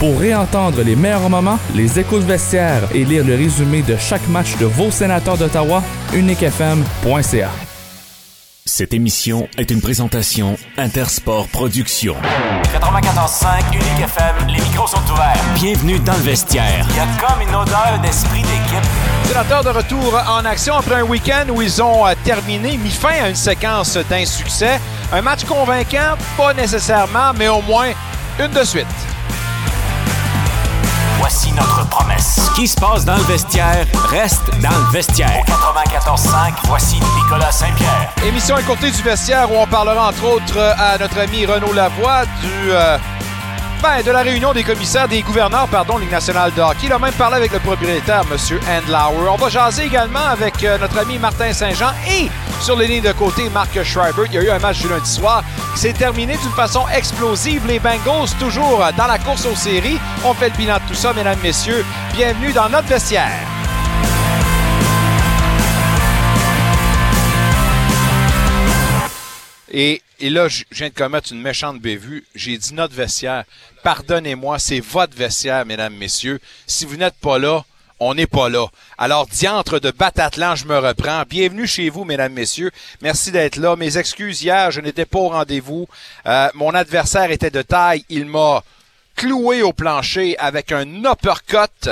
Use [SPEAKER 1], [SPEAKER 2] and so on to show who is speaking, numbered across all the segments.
[SPEAKER 1] Pour réentendre les meilleurs moments, les échos de vestiaire et lire le résumé de chaque match de vos sénateurs d'Ottawa, uniquefm.ca.
[SPEAKER 2] Cette émission est une présentation Intersport Productions.
[SPEAKER 3] 94.5 Unique FM, les micros sont ouverts.
[SPEAKER 2] Bienvenue dans le vestiaire.
[SPEAKER 3] Il y a comme une odeur d'esprit d'équipe.
[SPEAKER 4] Sénateurs de retour en action après un week-end où ils ont euh, terminé, mis fin à une séquence d'insuccès. Un match convaincant, pas nécessairement, mais au moins une de suite.
[SPEAKER 3] Voici notre promesse.
[SPEAKER 2] Ce qui se passe dans le vestiaire reste dans le vestiaire.
[SPEAKER 3] 94.5, voici Nicolas Saint-Pierre.
[SPEAKER 4] Émission écourtée du vestiaire où on parlera entre autres à notre ami Renaud Lavoie du euh, de la réunion des commissaires, des gouverneurs, pardon, Ligue nationale de. Il a même parlé avec le propriétaire, M. Andlauer. On va jaser également avec euh, notre ami Martin Saint-Jean et sur les lignes de côté, Marc Schreiber. Il y a eu un match du lundi soir qui s'est terminé d'une façon explosive. Les Bengals, toujours dans la course aux séries. On fait le bilan de tout ça, mesdames, messieurs. Bienvenue dans notre vestiaire. Et, et, là, je viens de commettre une méchante bévue. J'ai dit notre vestiaire. Pardonnez-moi, c'est votre vestiaire, mesdames, messieurs. Si vous n'êtes pas là, on n'est pas là. Alors, diantre de Batatlan, je me reprends. Bienvenue chez vous, mesdames, messieurs. Merci d'être là. Mes excuses hier, je n'étais pas au rendez-vous. Euh, mon adversaire était de taille. Il m'a cloué au plancher avec un uppercut.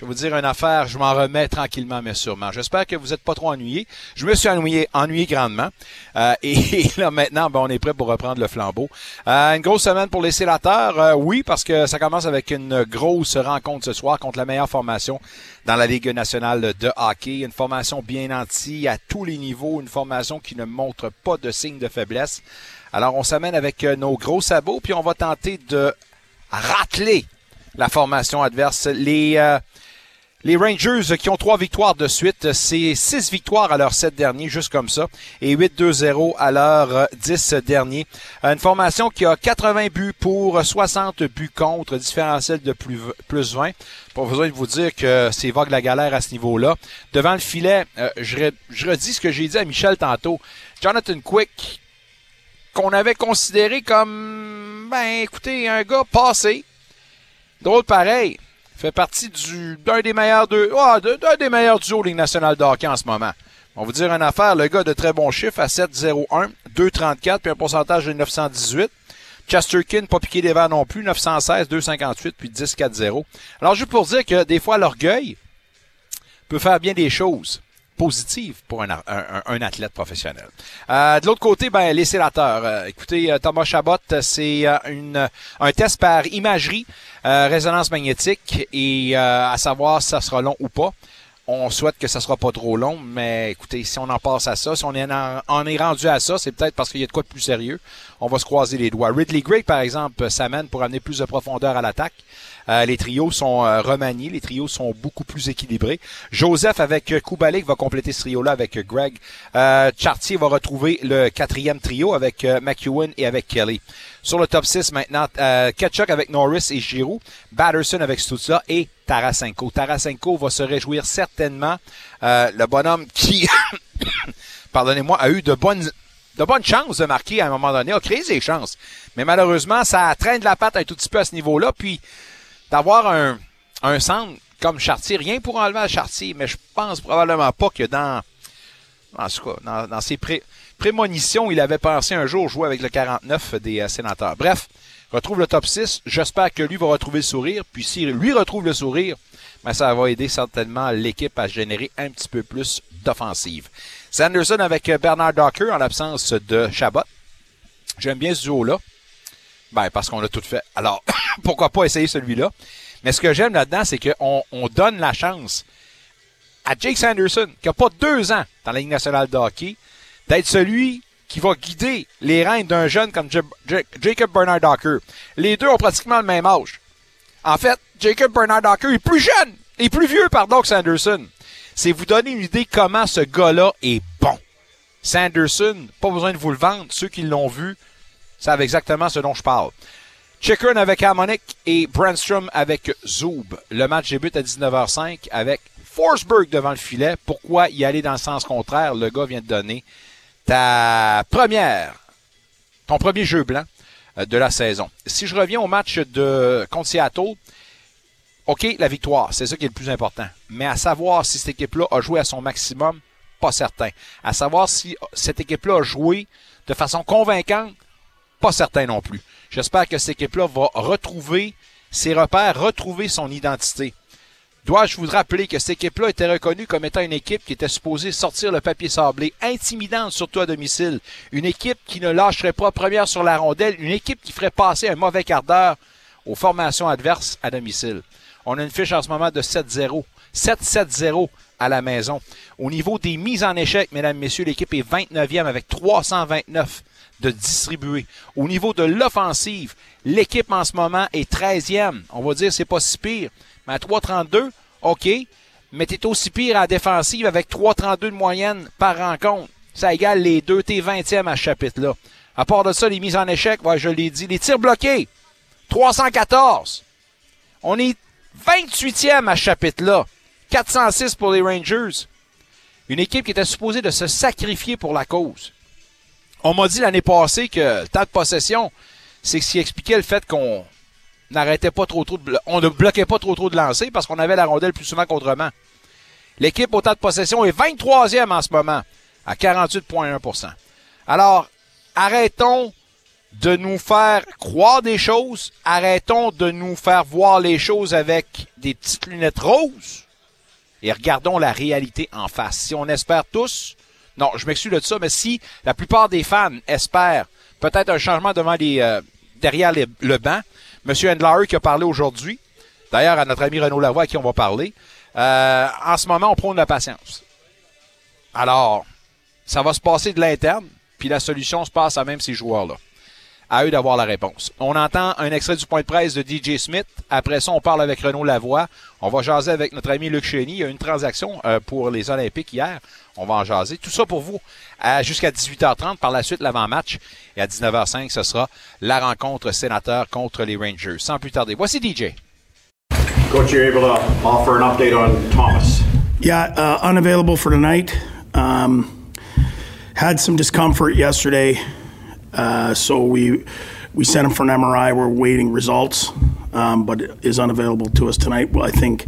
[SPEAKER 4] Je vais vous dire une affaire, je m'en remets tranquillement mais sûrement. J'espère que vous n'êtes pas trop ennuyés. Je me suis ennuyé, ennuyé grandement. Euh, et, là maintenant, ben, on est prêt pour reprendre le flambeau. Euh, une grosse semaine pour les sénateurs, euh, oui, parce que ça commence avec une grosse rencontre ce soir contre la meilleure formation dans la Ligue nationale de hockey. Une formation bien nantie à tous les niveaux, une formation qui ne montre pas de signe de faiblesse. Alors on s'amène avec nos gros sabots, puis on va tenter de racler la formation adverse. Les les Rangers qui ont trois victoires de suite, c'est six victoires à leurs sept derniers, juste comme ça, et 8-2-0 à leurs dix derniers. Une formation qui a 80 buts pour, 60 buts contre, différentiel de plus, plus 20. Pas besoin de vous dire que c'est vague la galère à ce niveau-là. Devant le filet, euh, je, je redis ce que j'ai dit à Michel tantôt. Jonathan Quick, qu'on avait considéré comme, ben écoutez, un gars passé. Drôle pareil fait partie du d'un des meilleurs de, oh, d'un des meilleurs duos Ligue nationale de en ce moment. On va vous dire une affaire, le gars de très bons chiffres à 7-0-1, 2-34, puis un pourcentage de 918. Chesterkin, pas piqué des verres non plus, 916, 258, puis 10-4-0. Alors, juste pour dire que des fois, l'orgueil peut faire bien des choses positive pour un, un, un athlète professionnel. Euh, de l'autre côté, ben, les sénateurs. Euh, écoutez, euh, Thomas Chabot, c'est euh, une, un test par imagerie, résonance magnétique, et à savoir si ça sera long ou pas. On souhaite que ça sera pas trop long, mais écoutez, si on en passe à ça, si on en, est rendu à ça, c'est peut-être parce qu'il y a de quoi de plus sérieux. On va se croiser les doigts. Ridley Gray, par exemple, s'amène pour amener plus de profondeur à l'attaque. Euh, les trios sont euh, remaniés, les trios sont beaucoup plus équilibrés. Joseph avec Kubalik va compléter ce trio-là avec Greg. Euh, Chartier va retrouver le quatrième trio avec McEwen et avec Kelly. Sur le top 6 maintenant, Ketchuk avec Norris et Giroux, Batterson avec Stutza et Tarasenko. Tarasenko va se réjouir certainement. le bonhomme qui, pardonnez-moi, a eu de bonnes de bonnes chances de marquer à un moment donné, a créé ses chances. Mais malheureusement, ça traîne de la patte un tout petit peu à ce niveau-là. Puis d'avoir un, un centre comme Chartier, rien pour enlever à Chartier, mais je pense probablement pas que dans, dans, dans ses prémonitions, il avait pensé un jour jouer avec le 49 des euh, sénateurs. Bref, retrouve le top 6. J'espère que lui va retrouver le sourire. Puis s'il lui retrouve le sourire, ben ça va aider certainement l'équipe à générer un petit peu plus d'offensive. Sanderson avec euh, Bernard Docker en l'absence de Chabot. J'aime bien ce duo-là. Ben, parce qu'on a tout fait. Alors, pourquoi pas essayer celui-là? Mais ce que j'aime là-dedans, c'est qu'on on donne la chance à Jake Sanderson, qui n'a pas deux ans dans la Ligue nationale de hockey, d'être celui qui va guider les reins d'un jeune comme Jacob Bernard Docker. Les deux ont pratiquement le même âge. En fait, Jacob Bernard Docker est plus jeune, et plus vieux, pardon, que Sanderson. C'est vous donner une idée comment ce gars-là est bon. Sanderson, pas besoin de vous le vendre. Ceux qui l'ont vu savent exactement ce dont je parle. Chicken avec Harmonic et Brandstrom avec Zoob. Le match débute à 19h05 avec Forsberg devant le filet. Pourquoi y aller dans le sens contraire? Le gars vient de donner ta première, ton premier jeu blanc euh, de la saison. Si je reviens au match de contre Seattle, OK, la victoire, c'est ça qui est le plus important. Mais à savoir si cette équipe-là a joué à son maximum, pas certain. À savoir si cette équipe-là a joué de façon convaincante, pas certain non plus. J'espère que cette équipe-là va retrouver ses repères, retrouver son identité. Dois-je vous rappeler que cette équipe-là était reconnue comme étant une équipe qui était supposée sortir le papier sablé, intimidante surtout à domicile, une équipe qui ne lâcherait pas première sur la rondelle, une équipe qui ferait passer un mauvais quart d'heure aux formations adverses à domicile? On a une fiche en ce moment de 7-0. 7-7-0 à la maison. Au niveau des mises en échec, mesdames, messieurs, l'équipe est 29e avec 329 de distribuer. Au niveau de l'offensive, l'équipe en ce moment est 13e. On va dire c'est pas si pire. Mais à 3,32, OK. Mais t'es aussi pire à la défensive avec 3,32 de moyenne par rencontre. Ça égale les deux. T'es 20e à ce chapitre-là. À part de ça, les mises en échec, je l'ai dit. Les tirs bloqués, 314. On est 28e à ce chapitre-là. 406 pour les Rangers. Une équipe qui était supposée de se sacrifier pour la cause. On m'a dit l'année passée que le temps de possession, c'est ce qui expliquait le fait qu'on n'arrêtait pas trop trop de, on ne bloquait pas trop trop de lancer parce qu'on avait la rondelle plus souvent qu'autrement. L'équipe au temps de possession est 23e en ce moment à 48,1% Alors, arrêtons de nous faire croire des choses, arrêtons de nous faire voir les choses avec des petites lunettes roses et regardons la réalité en face. Si on espère tous, non, je m'excuse de ça, mais si la plupart des fans espèrent peut-être un changement devant les, euh, derrière le banc, M. Endler qui a parlé aujourd'hui, d'ailleurs à notre ami Renaud Lavoie à qui on va parler, euh, en ce moment, on prône la patience. Alors, ça va se passer de l'interne, puis la solution se passe à même ces joueurs-là à eux d'avoir la réponse. On entend un extrait du point de presse de DJ Smith. Après ça, on parle avec Renaud Lavoie. On va jaser avec notre ami Luc Cheney. Il y a une transaction euh, pour les Olympiques hier. On va en jaser. Tout ça pour vous jusqu'à 18h30. Par la suite, l'avant-match. Et à 19h05, ce sera la rencontre sénateur contre les Rangers. Sans plus tarder, voici DJ.
[SPEAKER 5] Coach, you're able to offer an update on Thomas.
[SPEAKER 6] Yeah, uh, unavailable for tonight. Um, had some discomfort yesterday. Uh, so we we sent him for an MRI. We're waiting results, um, but is unavailable to us tonight. Well, I think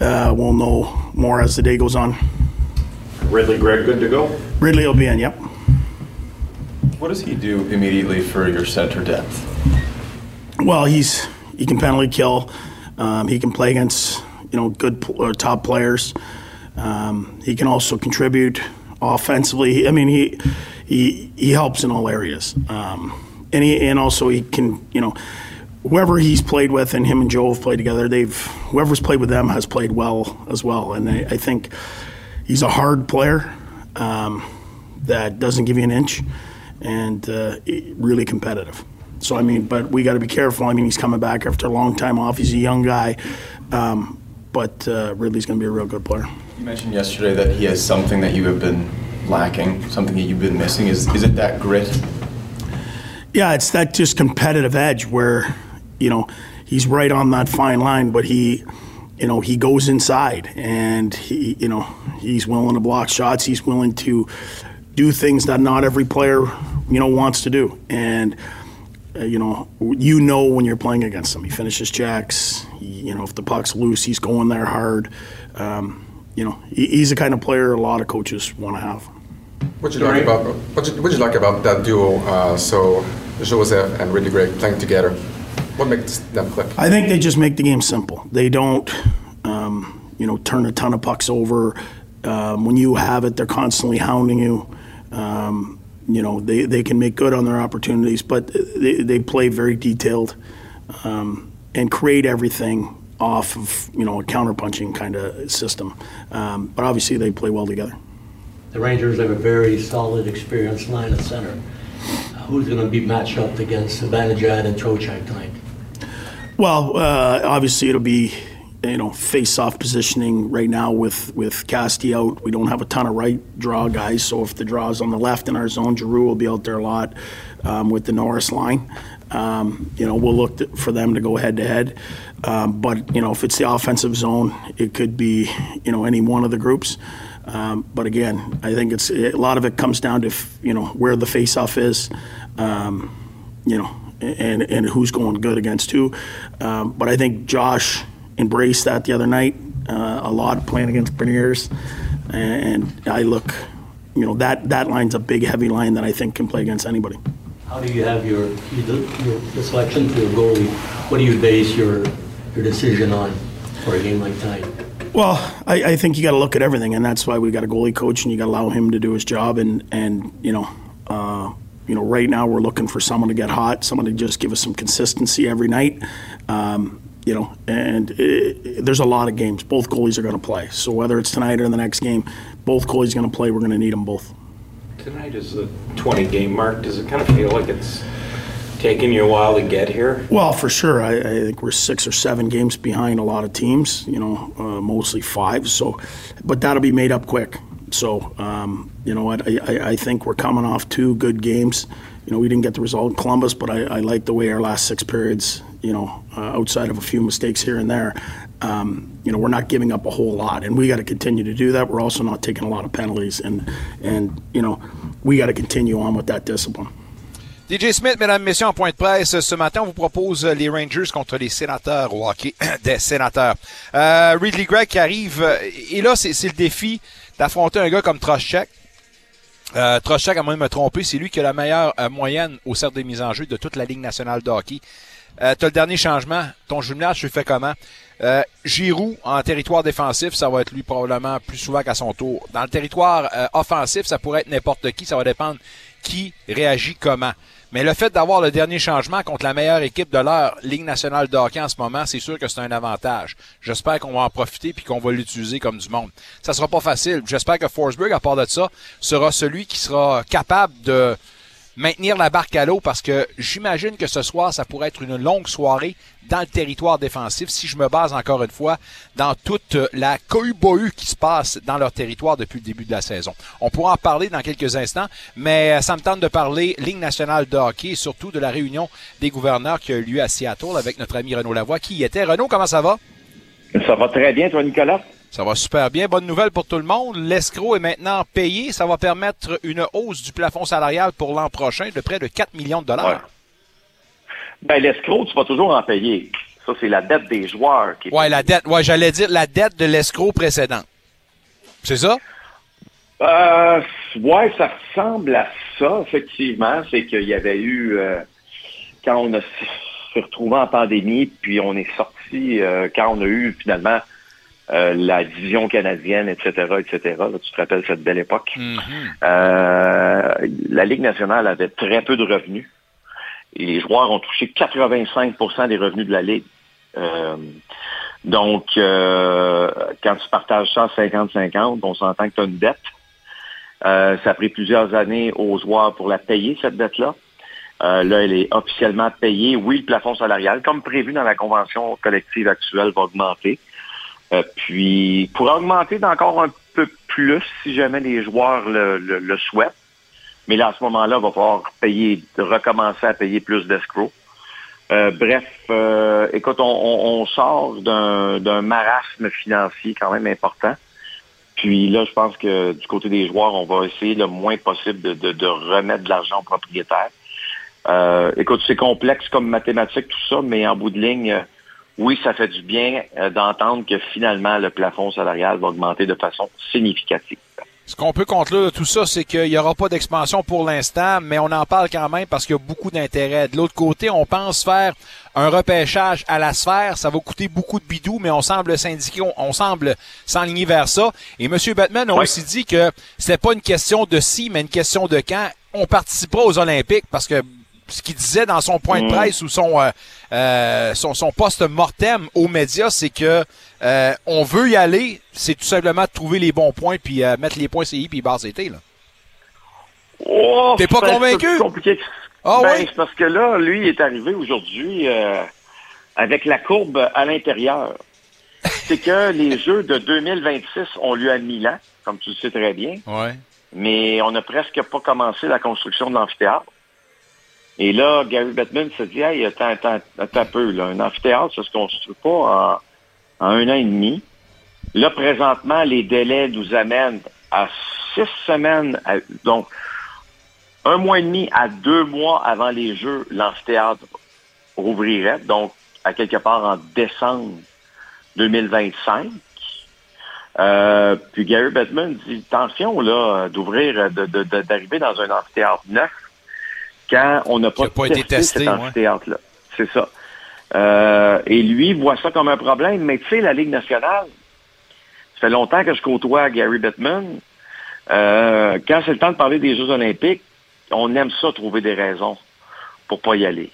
[SPEAKER 6] uh, we'll know more as the day goes on.
[SPEAKER 5] Ridley Gregg, good to go.
[SPEAKER 6] Ridley will be in. Yep.
[SPEAKER 7] What does he do immediately for your center depth?
[SPEAKER 6] Well, he's he can penalty kill. Um, he can play against you know good or top players. Um, he can also contribute offensively. I mean, he he he helps in all areas, um, and he and also he can you know whoever he's played with and him and Joe have played together. They've whoever's played with them has played well as well, and I, I think he's a hard player um, that doesn't give you an inch and uh, really competitive. So I mean, but we got to be careful. I mean, he's coming back after a long time off. He's a young guy, um, but uh, Ridley's going to be a real good player.
[SPEAKER 7] You mentioned yesterday that he has something that you have been lacking, something that you've been missing? Is is it that grit?
[SPEAKER 6] Yeah, it's that just competitive edge where, you know, he's right on that fine line, but he, you know, he goes inside and he, you know, he's willing to block shots. He's willing to do things that not every player, you know, wants to do. And uh, you know, you know when you're playing against him. He finishes checks. He, you know, if the puck's loose, he's going there hard. Um, you know, he, he's the kind of player a lot of coaches want to have.
[SPEAKER 8] What you like about what you, what you like about that duo? Uh, so Joseph and Really Great playing together. What makes them click?
[SPEAKER 6] I think they just make the game simple. They don't, um, you know, turn a ton of pucks over. Um, when you have it, they're constantly hounding you. Um, you know, they, they can make good on their opportunities, but they, they play very detailed um, and create everything off of, you know, a counterpunching kind of system. Um, but obviously, they play well together
[SPEAKER 9] the Rangers have a very solid, experienced line of center. Who's going to be matched up against Vanajad and Trocheck tonight?
[SPEAKER 6] Well, uh, obviously it'll be you know face-off positioning right now with with Casti out. We don't have a ton of right draw guys, so if the draw is on the left in our zone, Giroux will be out there a lot um, with the Norris line. Um, you know, we'll look to, for them to go head to head. But you know, if it's the offensive zone, it could be you know any one of the groups. Um, but again, I think it's a lot of it comes down to you know where the face-off is. Um, you know, and and who's going good against who. Um, but I think Josh embraced that the other night uh, a lot playing against Berniers, and I look, you know, that that line's a big, heavy line that I think can play against anybody.
[SPEAKER 9] How do you have your, your, your selection for your goalie? What do you base your, your decision on for a game like tonight?
[SPEAKER 6] Well, I, I think you got to look at everything, and that's why we got a goalie coach, and you got to allow him to do his job. And and you know, uh, you know, right now we're looking for someone to get hot, someone to just give us some consistency every night. Um, you know, and it, there's a lot of games. Both goalies are going to play. So whether it's tonight or the next game, both goalies are going to play. We're going to need them both.
[SPEAKER 10] Tonight is the 20 game mark. Does it kind of feel like it's taken you a while to get here?
[SPEAKER 6] Well, for sure. I, I think we're six or seven games behind a lot of teams. You know, uh, mostly five. So, but that'll be made up quick. So, um, you know what? I, I, I think we're coming off two good games. You know, we didn't get the result in Columbus, but I, I like the way our last six periods. You know, uh, outside of a few mistakes here and there, um, you know, we're not giving up a whole lot, and we got to continue to do that. We're also not taking a lot of penalties, and and you know, we got to continue on with that discipline.
[SPEAKER 4] DJ Smith, mesdames, messieurs, en point de presse, ce matin, on vous propose les Rangers contre les sénateurs au hockey des sénateurs. Euh, Ridley Gregg qui arrive, euh, et là, c'est le défi d'affronter un gars comme Trocheck. Euh, Trocheck, à moins de me tromper, c'est lui qui a la meilleure euh, moyenne au cercle des mises en jeu de toute la Ligue nationale de hockey. Euh, tu as le dernier changement. Ton jumelage, tu le fais comment? Euh, Giroud, en territoire défensif, ça va être lui probablement plus souvent qu'à son tour. Dans le territoire euh, offensif, ça pourrait être n'importe qui. Ça va dépendre qui réagit comment. Mais le fait d'avoir le dernier changement contre la meilleure équipe de leur Ligue nationale de en ce moment, c'est sûr que c'est un avantage. J'espère qu'on va en profiter puis qu'on va l'utiliser comme du monde. Ça sera pas facile. J'espère que Forsberg, à part de ça, sera celui qui sera capable de maintenir la barque à l'eau parce que j'imagine que ce soir, ça pourrait être une longue soirée dans le territoire défensif si je me base encore une fois dans toute la cohue qui se passe dans leur territoire depuis le début de la saison. On pourra en parler dans quelques instants, mais ça me tente de parler Ligue nationale de hockey et surtout de la réunion des gouverneurs qui a eu lieu à Seattle avec notre ami Renaud Lavoie qui y était? Renaud, comment ça va?
[SPEAKER 11] Ça va très bien, toi, Nicolas?
[SPEAKER 4] Ça va super bien. Bonne nouvelle pour tout le monde. L'escroc est maintenant payé. Ça va permettre une hausse du plafond salarial pour l'an prochain de près de 4 millions de dollars.
[SPEAKER 11] Ben, l'escroc, tu vas toujours en payer. Ça, c'est la dette des joueurs. Qui
[SPEAKER 4] ouais, la dette. Ouais, j'allais dire la dette de l'escroc précédent. C'est ça?
[SPEAKER 11] Euh, ouais, ça ressemble à ça, effectivement. C'est qu'il y avait eu, euh, quand on a se retrouvé en pandémie, puis on est sorti, euh, quand on a eu finalement euh, la division canadienne, etc., etc. Là, tu te rappelles cette belle époque? euh, la Ligue nationale avait très peu de revenus. Et les joueurs ont touché 85% des revenus de la Ligue. Euh, donc, euh, quand tu partages ça 50-50, on s'entend que tu as une dette. Euh, ça a pris plusieurs années aux joueurs pour la payer, cette dette-là. Euh, là, elle est officiellement payée. Oui, le plafond salarial, comme prévu dans la convention collective actuelle, va augmenter. Euh, puis, pour augmenter d'encore un peu plus, si jamais les joueurs le, le, le souhaitent, mais là, à ce moment-là, il va falloir payer, recommencer à payer plus d'escrocs. Euh, bref, euh, écoute, on, on, on sort d'un marasme financier quand même important. Puis là, je pense que du côté des joueurs, on va essayer le moins possible de, de, de remettre de l'argent aux propriétaires. Euh, écoute, c'est complexe comme mathématiques, tout ça, mais en bout de ligne, oui, ça fait du bien d'entendre que finalement, le plafond salarial va augmenter de façon significative.
[SPEAKER 4] Ce qu'on peut conclure de tout ça, c'est qu'il n'y aura pas d'expansion pour l'instant, mais on en parle quand même parce qu'il y a beaucoup d'intérêt. De l'autre côté, on pense faire un repêchage à la sphère. Ça va coûter beaucoup de bidou, mais on semble syndiquer, on, on semble s'enligner vers ça. Et M. Batman a aussi dit que c'était pas une question de si, mais une question de quand. On participera aux Olympiques parce que ce qu'il disait dans son point de
[SPEAKER 11] Mm.
[SPEAKER 4] presse ou son, euh, euh, son, son poste mortem aux médias, c'est que euh, on veut y aller, c'est tout simplement de trouver les bons points puis mettre les points CI puis barre là.
[SPEAKER 11] Oh,
[SPEAKER 4] T'es pas
[SPEAKER 11] c'est un
[SPEAKER 4] convaincu?
[SPEAKER 11] plus compliqué
[SPEAKER 4] Ah
[SPEAKER 11] ben,
[SPEAKER 4] oui?
[SPEAKER 11] c'est parce que là, lui, il est arrivé aujourd'hui avec la courbe à l'intérieur. C'est que les Jeux de 2026 ont lieu à Milan, comme tu le sais très bien,
[SPEAKER 4] Ouais.
[SPEAKER 11] mais on n'a presque pas commencé la construction de l'amphithéâtre. Et là, Gary Bettman se dit, hey, attends, attends, attends un peu, un amphithéâtre, ça se construit pas en, un an et demi. Là, présentement, les délais nous amènent à six semaines. donc, un mois et demi à deux mois avant les Jeux, l'amphithéâtre rouvrirait, donc à quelque part en décembre 2025. Euh, puis Gary Bettman dit, attention là, d'ouvrir, de, de, d'arriver dans un amphithéâtre neuf quand on n'a pas,
[SPEAKER 4] pas été testé,
[SPEAKER 11] cet
[SPEAKER 4] ouais.
[SPEAKER 11] amphithéâtre-là. C'est ça. Euh, et lui voit ça comme un problème, mais tu sais, la Ligue nationale, ça fait longtemps que je côtoie Gary Bettman. Euh, quand c'est le temps de parler des Jeux olympiques, on aime ça trouver des raisons pour pas y aller.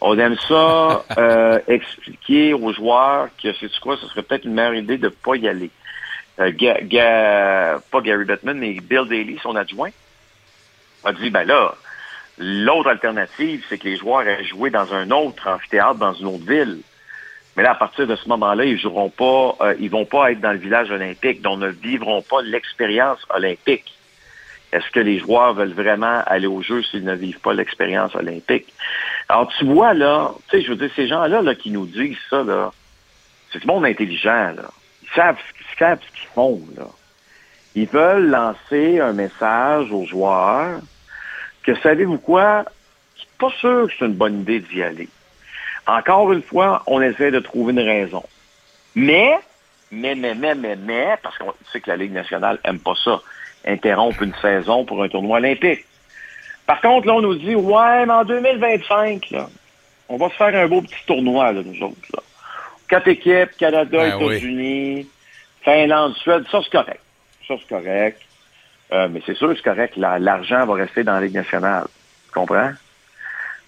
[SPEAKER 11] On aime ça euh, expliquer aux joueurs que c'est quoi, ce serait peut-être une meilleure idée de pas y aller. Euh, Ga- Ga- pas Gary Bettman, mais Bill Daly, son adjoint, a dit ben là, l'autre alternative, c'est que les joueurs aient joué dans un autre amphithéâtre, dans une autre ville. Mais là, à partir de ce moment-là, ils joueront pas, euh, ils vont pas être dans le village olympique, donc ne vivront pas l'expérience olympique. Est-ce que les joueurs veulent vraiment aller au jeu s'ils ne vivent pas l'expérience olympique? Alors, tu vois, là, tu sais, je veux dire, ces gens-là là, qui nous disent ça, là, c'est du monde intelligent, là. Ils savent, ils savent ce qu'ils font, là. Ils veulent lancer un message aux joueurs que, savez-vous quoi? Je suis pas sûr que c'est une bonne idée d'y aller. Encore une fois, on essaie de trouver une raison. Mais, mais, mais, mais, mais, mais, parce qu'on sait que la Ligue nationale aime pas ça, interrompre une saison pour un tournoi olympique. Par contre, là, on nous dit, ouais, mais en 2025, là, on va se faire un beau petit tournoi, là, nous autres, là. Quatre équipes, Canada,
[SPEAKER 4] Ben oui.
[SPEAKER 11] États-Unis, Finlande, Suède, ça, c'est correct. Ça, c'est correct. Euh, mais c'est sûr c'est correct. La- L'argent va rester dans la Ligue nationale. Tu comprends?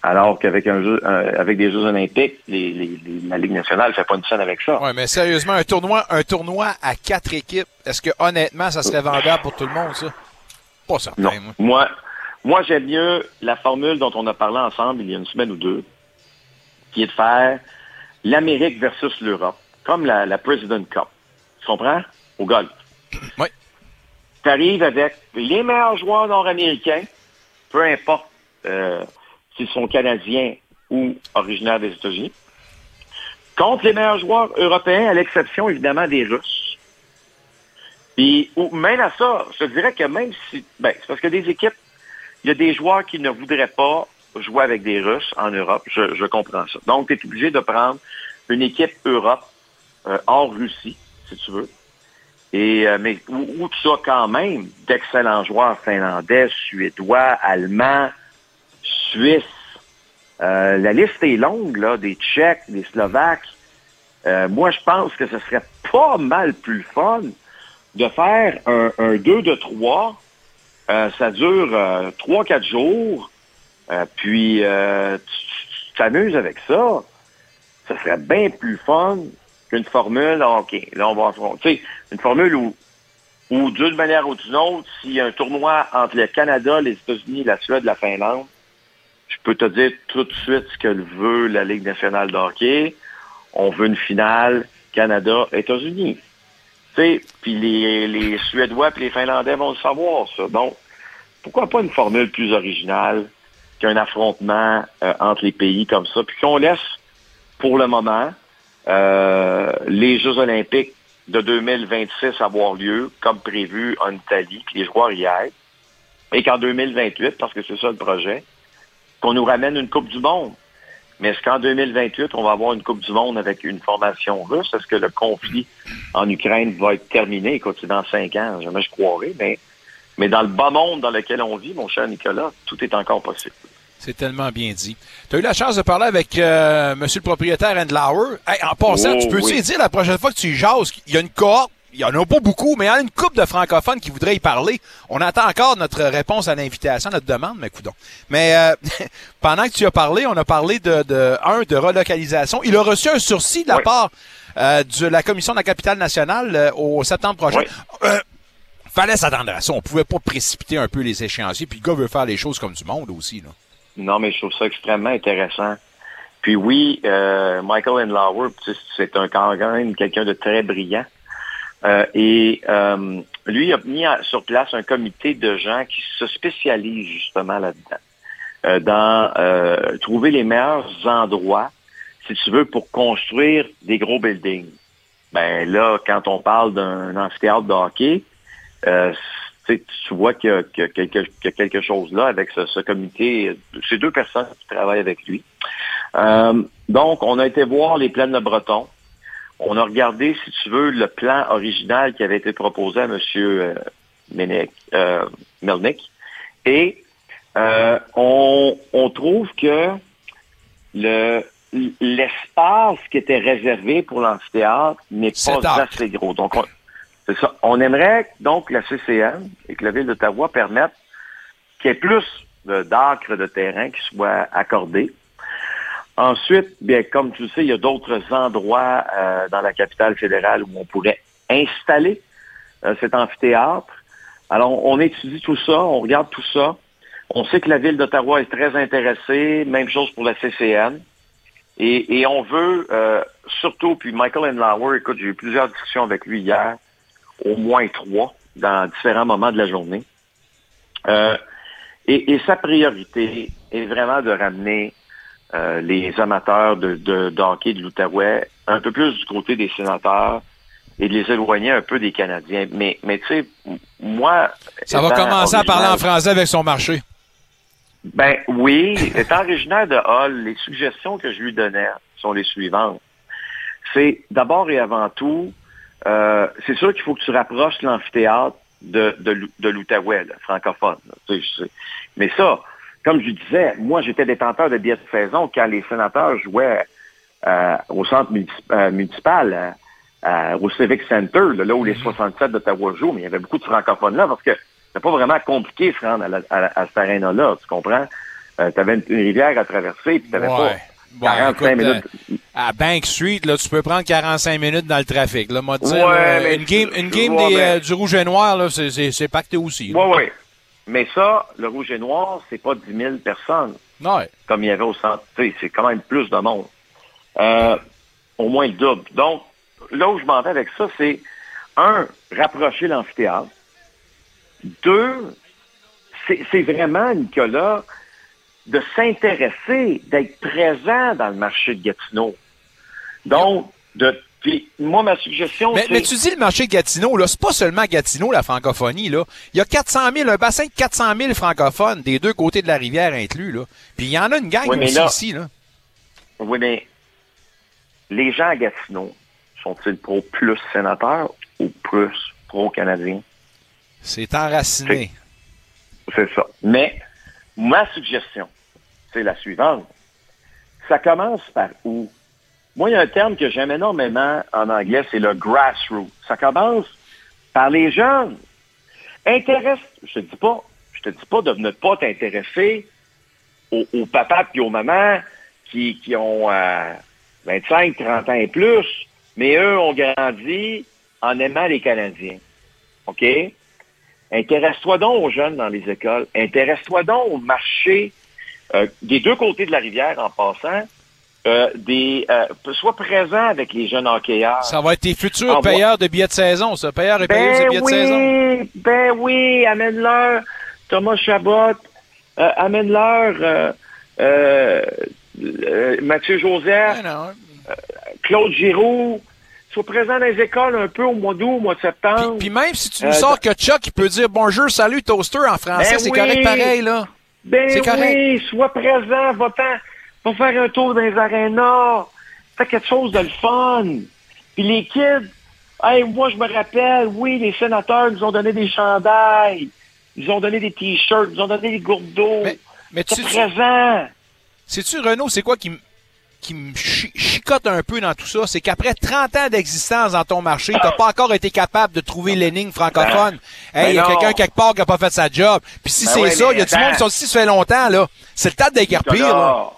[SPEAKER 11] Alors qu'avec un jeu, euh, avec des Jeux olympiques, les, les- les- la Ligue nationale ne fait pas une scène avec ça.
[SPEAKER 4] Ouais, mais sérieusement, un tournoi, un tournoi à quatre équipes, est-ce que honnêtement, ça serait vendable pour tout le monde, ça? Pas certain,
[SPEAKER 11] Non.
[SPEAKER 4] moi.
[SPEAKER 11] Moi, moi j'aime mieux la formule dont on a parlé ensemble il y a une semaine ou deux, qui est de faire l'Amérique versus l'Europe, comme la, la President Cup. Tu comprends? Au golf.
[SPEAKER 4] Oui.
[SPEAKER 11] Tu arrives avec les meilleurs joueurs nord-américains, peu importe euh, s'ils sont canadiens ou originaires des États-Unis, contre les meilleurs joueurs européens, à l'exception évidemment des Russes. Puis, même à ça, je dirais que même si, ben, c'est parce que des équipes, il y a des joueurs qui ne voudraient pas jouer avec des Russes en Europe. Je, je comprends ça. Donc, tu es obligé de prendre une équipe Europe euh, hors Russie, si tu veux. Et, euh, mais où, où tu as quand même d'excellents joueurs finlandais, suédois, allemands, suisses. Euh, la liste est longue, là, des Tchèques, des Slovaques. Euh, moi, je pense que ce serait pas mal plus fun de faire un, un 2 de 3. Euh, ça dure euh, 3-4 jours. Euh, puis, euh, tu t'amuses avec ça. Ça serait bien plus fun qu'une formule, ah, OK, là, on va. Tu sais, une formule où, d'une manière ou d'une autre, s'il y a un tournoi entre le Canada, les États-Unis, la Suède, la Finlande, je peux te dire tout de suite ce que veut la Ligue nationale de hockey. On veut une finale Canada-États-Unis. Puis les, Suédois puis les Finlandais vont le savoir, ça. Donc, pourquoi pas une formule plus originale qu'un affrontement euh, entre les pays comme ça, puis qu'on laisse, pour le moment, euh, les Jeux olympiques de 2026 avoir lieu, comme prévu en Italie, puis les joueurs y aillent, et qu'en 2028, parce que c'est ça le projet, qu'on nous ramène une Coupe du Monde. Mais est-ce qu'en 2028, on va avoir une Coupe du Monde avec une formation russe? Est-ce que le conflit en Ukraine va être terminé? Écoute, c'est dans cinq ans, jamais je croirais, mais dans le bas monde dans lequel on vit, mon cher Nicolas, tout est encore possible.
[SPEAKER 4] C'est tellement bien dit. Tu as eu la chance de parler avec euh, monsieur le propriétaire Endlauer? Hey, en passant,
[SPEAKER 11] Oh,
[SPEAKER 4] tu peux-tu
[SPEAKER 11] oui.
[SPEAKER 4] dire la prochaine fois que tu y jases, il y a une cohorte, il y en a pas beaucoup, mais il y en a une couple de francophones qui voudraient y parler. On attend encore notre réponse à l'invitation, notre demande, mais coudons. Mais euh, pendant que tu as parlé, on a parlé de, de un, de relocalisation. Il a reçu un sursis de la
[SPEAKER 11] Oui.
[SPEAKER 4] part euh, de la commission de la capitale nationale euh, au septembre prochain.
[SPEAKER 11] Oui.
[SPEAKER 4] Euh, fallait s'attendre à ça. On pouvait pas précipiter un peu les échéanciers. Puis le gars veut faire les choses comme du monde aussi. Là.
[SPEAKER 11] Non, mais je trouve ça extrêmement intéressant. Puis oui, euh, Michael Enlauer, c'est un quand même quelqu'un de très brillant. Euh, et euh, lui il a mis sur place un comité de gens qui se spécialisent justement là-dedans, euh, dans euh, trouver les meilleurs endroits, si tu veux, pour construire des gros buildings. Ben là, quand on parle d'un amphithéâtre de hockey, euh, tu vois qu'il y, a- qu'il y a quelque, qu'il y a quelque chose là avec ce, ce comité. C'est deux personnes qui travaillent avec lui. Euh, donc, on a été voir les plaines de Breton. On a regardé, si tu veux, le plan original qui avait été proposé à M. Euh, euh, Melnick. Et euh, on, on trouve que le l'espace qui était réservé pour l'amphithéâtre n'est pas assez gros. Donc, on, c'est ça. On aimerait donc la CCM et que la Ville d'Ottawa permettent qu'il y ait plus d'acres de terrain qui soient accordés. Ensuite, bien, comme tu le sais, il y a d'autres endroits euh, dans la capitale fédérale où on pourrait installer euh, cet amphithéâtre. Alors, on étudie tout ça, on regarde tout ça. On sait que la ville d'Ottawa est très intéressée, même chose pour la CCN. Et, et on veut euh, surtout, puis Michael Enlauer, écoute, j'ai eu plusieurs discussions avec lui hier, au moins trois, dans différents moments de la journée. Euh, et, et sa priorité est vraiment de ramener euh, les amateurs de, de, de hockey de l'Outaouais un peu plus du côté des sénateurs et de les éloigner un peu des Canadiens. Mais, mais tu sais, moi...
[SPEAKER 4] Ça va commencer à parler en français avec son marché.
[SPEAKER 11] ben oui, étant originaire de Hall, les suggestions que je lui donnais sont les suivantes. C'est d'abord et avant tout, euh, c'est sûr qu'il faut que tu rapproches l'amphithéâtre de, de, de l'Outaouais, là, francophone. là. Tu sais. Mais ça, comme je disais, moi j'étais détenteur de billets de saison quand les sénateurs jouaient euh, au centre euh, municipal, euh, euh, au Civic Center, là, là où les 67 d'Ottawa jouent, mais il y avait beaucoup de francophones là parce que c'est pas vraiment compliqué de se rendre à, la- à, à cet aréna-là, tu comprends? tu avais une, une rivière à traverser, puis tu n'avais
[SPEAKER 4] Ouais.
[SPEAKER 11] pas 45
[SPEAKER 4] écoute,
[SPEAKER 11] minutes.
[SPEAKER 4] euh, à Bank Street, là, tu peux prendre 45 minutes dans le trafic. Là, moi,
[SPEAKER 11] Ouais, mais
[SPEAKER 4] une game, une game
[SPEAKER 11] ouais,
[SPEAKER 4] des,
[SPEAKER 11] mais-
[SPEAKER 4] euh, du rouge et noir, là, c'est, pacté aussi.
[SPEAKER 11] Oui, oui. Mais ça, le rouge et noir, c'est pas 10 000 personnes.
[SPEAKER 4] Ouais.
[SPEAKER 11] Comme il y avait au centre. C'est quand même plus de monde. Euh, au moins le double. Donc, là où je m'en vais avec ça, c'est, un, rapprocher l'amphithéâtre. Deux, c'est c'est vraiment, Nicolas, de s'intéresser, d'être présent dans le marché de Gatineau. Donc, de, puis moi, ma suggestion,
[SPEAKER 4] Mais, mais tu dis le marché de Gatineau, là, c'est pas seulement Gatineau, la francophonie, là. Il y a 400 000, un bassin de 400 000 francophones des deux côtés de la rivière inclus, là. Puis il y en a une gang
[SPEAKER 11] Oui,
[SPEAKER 4] aussi
[SPEAKER 11] là-
[SPEAKER 4] ici, là.
[SPEAKER 11] Oui, mais les gens à Gatineau sont-ils pro plus sénateurs ou plus pro-canadiens?
[SPEAKER 4] C'est enraciné.
[SPEAKER 11] C'est ça. Mais ma suggestion, c'est la suivante. Ça commence par où? Moi, il y a un terme que j'aime énormément en anglais, c'est le grassroots. Ça commence par les jeunes. Intéresse, je te dis pas, je te dis pas de ne pas t'intéresser aux, papas puis aux mamans qui, ont euh, 25, 30 ans et plus, mais eux ont grandi en aimant les Canadiens. OK? Intéresse-toi donc aux jeunes dans les écoles. Intéresse-toi donc au marché euh, des deux côtés de la rivière en passant. Euh, des, euh, sois présent avec les jeunes hockeyeurs.
[SPEAKER 4] Ça va être tes futurs
[SPEAKER 11] Envoie-
[SPEAKER 4] payeurs de billets de saison, ça. Payeurs et payeuses de
[SPEAKER 11] Ben
[SPEAKER 4] billets de saison.
[SPEAKER 11] oui, ben oui, amène-leur Thomas Chabot, euh, amène-leur euh, euh, Mathieu Joseph, euh, Claude Giroux. Sois présent dans les écoles un peu au mois d'août, au mois de septembre.
[SPEAKER 4] Puis même si tu nous
[SPEAKER 11] Euh,
[SPEAKER 4] sors que Chuck, il peut dire bonjour, salut, toaster en français,
[SPEAKER 11] Ben
[SPEAKER 4] c'est
[SPEAKER 11] oui.
[SPEAKER 4] correct pareil, là.
[SPEAKER 11] Ben
[SPEAKER 4] C'est correct.
[SPEAKER 11] oui, sois présent, va-t'en, va faire un tour dans les arénas, fais quelque chose de le fun. Puis les kids, hey, moi je me rappelle, oui, les sénateurs nous ont donné des chandails, ils nous ont donné des t-shirts, ils nous ont donné des gourdes d'eau.
[SPEAKER 4] Mais tu
[SPEAKER 11] Sois
[SPEAKER 4] sais-
[SPEAKER 11] présent.
[SPEAKER 4] Sais-tu, Renaud, c'est quoi qui me qui me chi- chicote un peu dans tout ça, c'est qu'après 30 ans d'existence dans ton marché, t'as pas encore été capable de trouver l'énigme francophone.
[SPEAKER 11] Ben,
[SPEAKER 4] hey, il y a
[SPEAKER 11] ben
[SPEAKER 4] quelqu'un quelque part qui a pas fait sa job. Puis si
[SPEAKER 11] Ben
[SPEAKER 4] c'est
[SPEAKER 11] ouais,
[SPEAKER 4] ça, il y a du monde qui sont ici, ça fait longtemps, là. C'est le temps de déguerpir, là.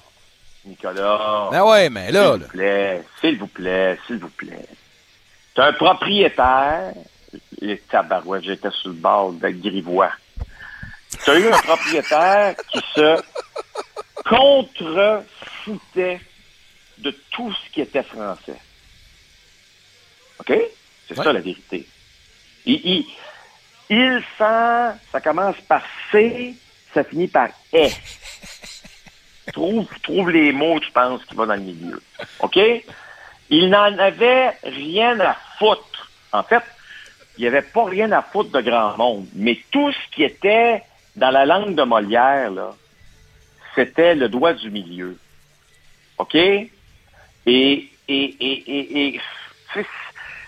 [SPEAKER 11] Nicolas.
[SPEAKER 4] Ben ouais, mais là,
[SPEAKER 11] S'il vous plaît, s'il vous plaît, s'il vous plaît. T'as un propriétaire. Les tabarouettes, j'étais sur le bord de grivois. T'as eu un propriétaire qui se contrefoutait de tout ce qui était français. OK? C'est ça la vérité. Il, il, il sent, ça commence par C, ça finit par E. trouve, trouve les mots, tu penses, qui vont dans le milieu. OK? Il n'en avait rien à foutre. En fait, il n'y avait pas rien à foutre de grand monde. Mais tout ce qui était dans la langue de Molière, là, c'était le doigt du milieu. OK? Et, et, et, et, et